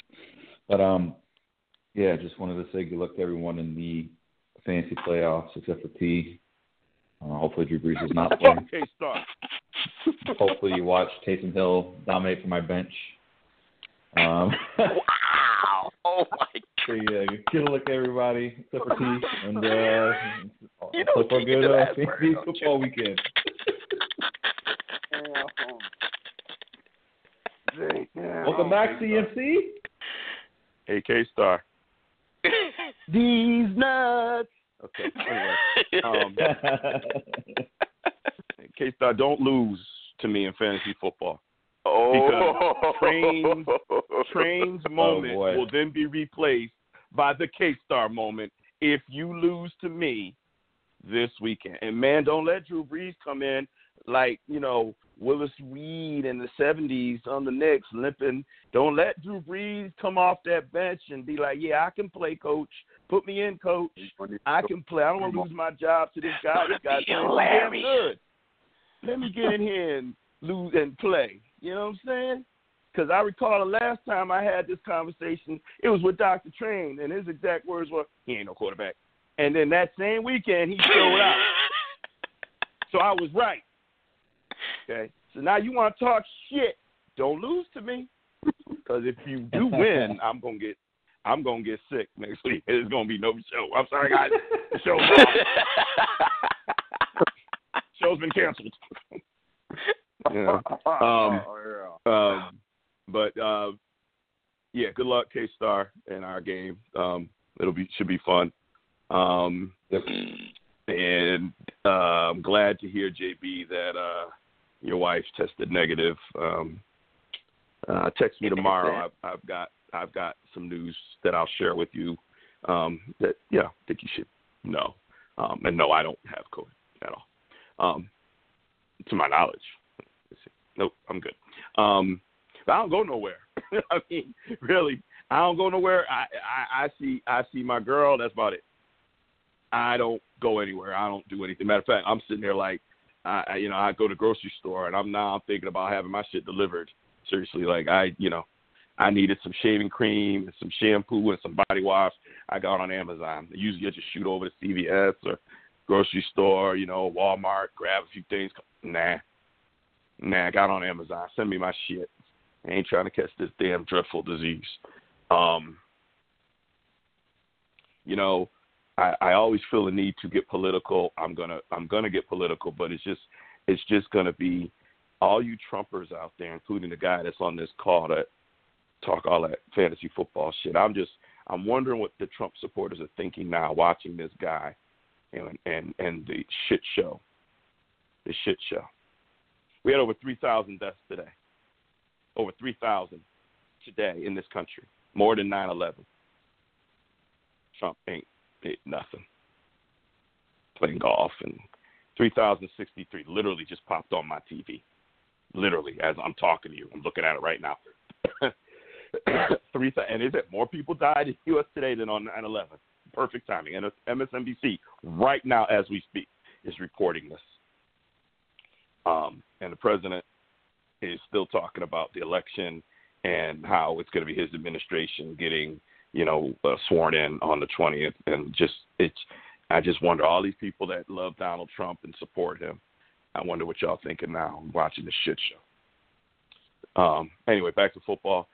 But um, yeah, just wanted to say good luck to everyone in the fantasy playoffs, except for T. Uh, hopefully, Drew Brees is not playing. K Star. hopefully, you watch Taysom Hill dominate from my bench. Um, wow! Oh my so yeah, good luck everybody, except for T. And uh, You know T get good uh, fantasy don't you? Football weekend. Welcome back, CMC. Hey K Star. These nuts. Okay. Anyway, um, K Star, don't lose to me in fantasy football. oh, Trains- Train's moment boy. will then be replaced by the K Star moment if you lose to me this weekend. And man, don't let Drew Brees come in like, you know, Willis Reed in the 70s on the Knicks limping. Don't let Drew Brees come off that bench and be like, yeah, I can play, coach. Put me in, coach. I can play. I don't want to lose my job to this guy. This guy's Be playing too damn good. Let me get in here and lose and play. You know what I'm saying? Because I recall the last time I had this conversation, it was with Dr. Train, and his exact words were, "He ain't no quarterback." And then that same weekend, he showed out. So I was right. Okay. So now you want to talk shit? Don't lose to me, because if you do win, I'm gonna get, I'm gonna get sick next week. There's gonna be no show. I'm sorry, guys. The show's off. Show's been canceled. yeah. Um, um, but uh, yeah, good luck, K Star, in our game. Um, it'll be should be fun. Um, and uh, I'm glad to hear JB that uh, your wife tested negative. Um, uh, text me tomorrow. I've, I've got I've got some news that I'll share with you. Um, that yeah, I think you should know. Um, and no, I don't have COVID at all, um, to my knowledge. Nope, I'm good. Um, but I don't go nowhere. I mean, really, I don't go nowhere. I, I I see I see my girl. That's about it. I don't go anywhere. I don't do anything. Matter of fact, I'm sitting there like, I you know I go to grocery store and I'm now I'm thinking about having my shit delivered. Seriously, like I you know I needed some shaving cream and some shampoo and some body wash. I got on Amazon. Usually I just shoot over to CVS or grocery store, you know, Walmart, grab a few things. Nah, nah, I got on Amazon. Send me my shit. I ain't trying to catch this damn dreadful disease. Um, you know, I, I always feel a need to get political. I'm gonna I'm gonna get political, but it's just it's just gonna be all you Trumpers out there, including the guy that's on this call that talk all that fantasy football shit. I'm just I'm wondering what the Trump supporters are thinking now, watching this guy and and and the shit show, the shit show. We had over three thousand deaths today. Over three thousand today in this country. more than 9/11. Trump ain't did nothing. Playing golf and 3063 literally just popped on my TV. Literally, as I'm talking to you, I'm looking at it right now. Three and is it more people died in the U.S. today than on 9/11? Perfect timing. And MSNBC right now, as we speak, is reporting this. Um, and the president is still talking about the election and how it's going to be his administration getting, you know, uh, sworn in on the 20th. And just it's, I just wonder all these people that love Donald Trump and support him. I wonder what y'all thinking now watching this shit show. Um, anyway, back to football.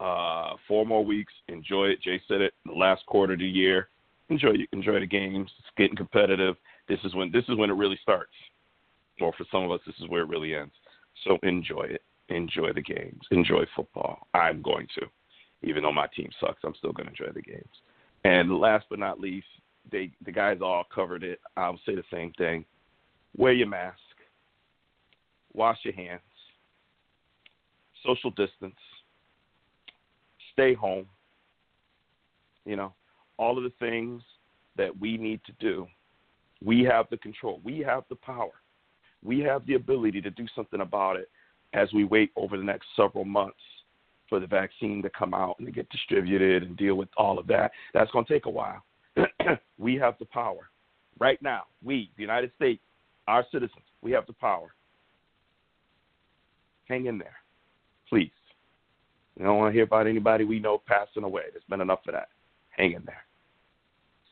Uh, four more weeks. Enjoy it. Jay said it. The last quarter of the year. Enjoy enjoy the games. It's getting competitive. This is when this is when it really starts. Or for some of us, this is where it really ends. So enjoy it. Enjoy the games. Enjoy football. I'm going to, even though my team sucks. I'm still going to enjoy the games. And last but not least, they the guys all covered it. I'll say the same thing. Wear your mask. Wash your hands. Social distance stay home. You know, all of the things that we need to do, we have the control, we have the power, we have the ability to do something about it as we wait over the next several months for the vaccine to come out and to get distributed and deal with all of that. That's going to take a while. we have the power. Right now, we, the United States, our citizens, we have the power. Hang in there, please. We don't want to hear about anybody we know passing away. There's been enough of that. Hang in there.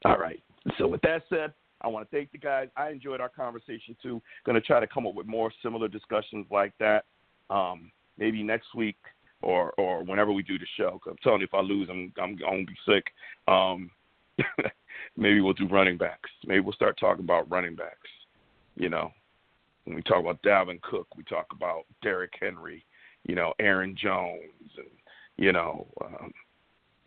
All right. So with that said, I want to thank the guys. I enjoyed our conversation too. Going to try to come up with more similar discussions like that. Um, maybe next week or or whenever we do the show. Cause I'm telling you, if I lose, I'm I'm gonna be sick. Um, maybe we'll do running backs. Maybe we'll start talking about running backs. You know, when we talk about Dalvin Cook, we talk about Derrick Henry you know, Aaron Jones, and you know, um,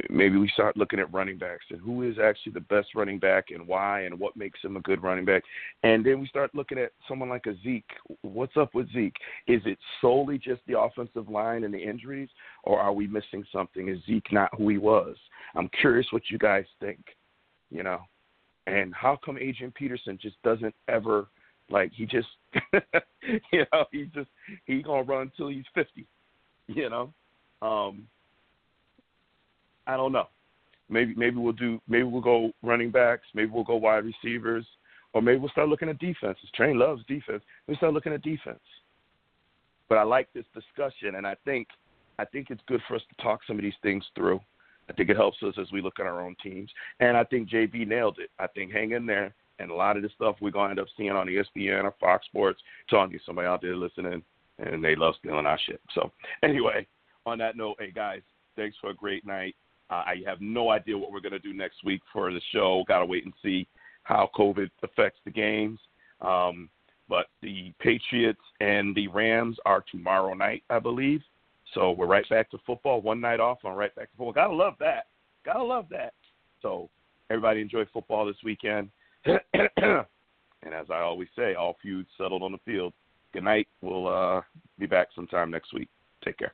maybe we start looking at running backs and who is actually the best running back and why and what makes him a good running back. And then we start looking at someone like a Zeke. What's up with Zeke? Is it solely just the offensive line and the injuries, or are we missing something? Is Zeke not who he was? I'm curious what you guys think, you know. And how come Adrian Peterson just doesn't ever – like he just, you know, he just he gonna run until he's fifty. You know, um, I don't know. Maybe maybe we'll do. Maybe we'll go running backs. Maybe we'll go wide receivers, or maybe we'll start looking at defenses. Train loves defense. We start looking at defense. But I like this discussion, and I think I think it's good for us to talk some of these things through. I think it helps us as we look at our own teams. And I think JB nailed it. I think hang in there and a lot of the stuff we're going to end up seeing on ESPN or Fox Sports, talking to somebody out there listening, and they love stealing our shit. So, anyway, on that note, hey guys, thanks for a great night. Uh, I have no idea what we're going to do next week for the show. Got to wait and see how COVID affects the games. Um, but the Patriots and the Rams are tomorrow night, I believe. So we're right back to football. One night off, and right back to football. Gotta love that. Gotta love that. So everybody enjoy football this weekend. and as I always say, all feuds settled on the field. Good night. We'll uh, be back sometime next week. Take care.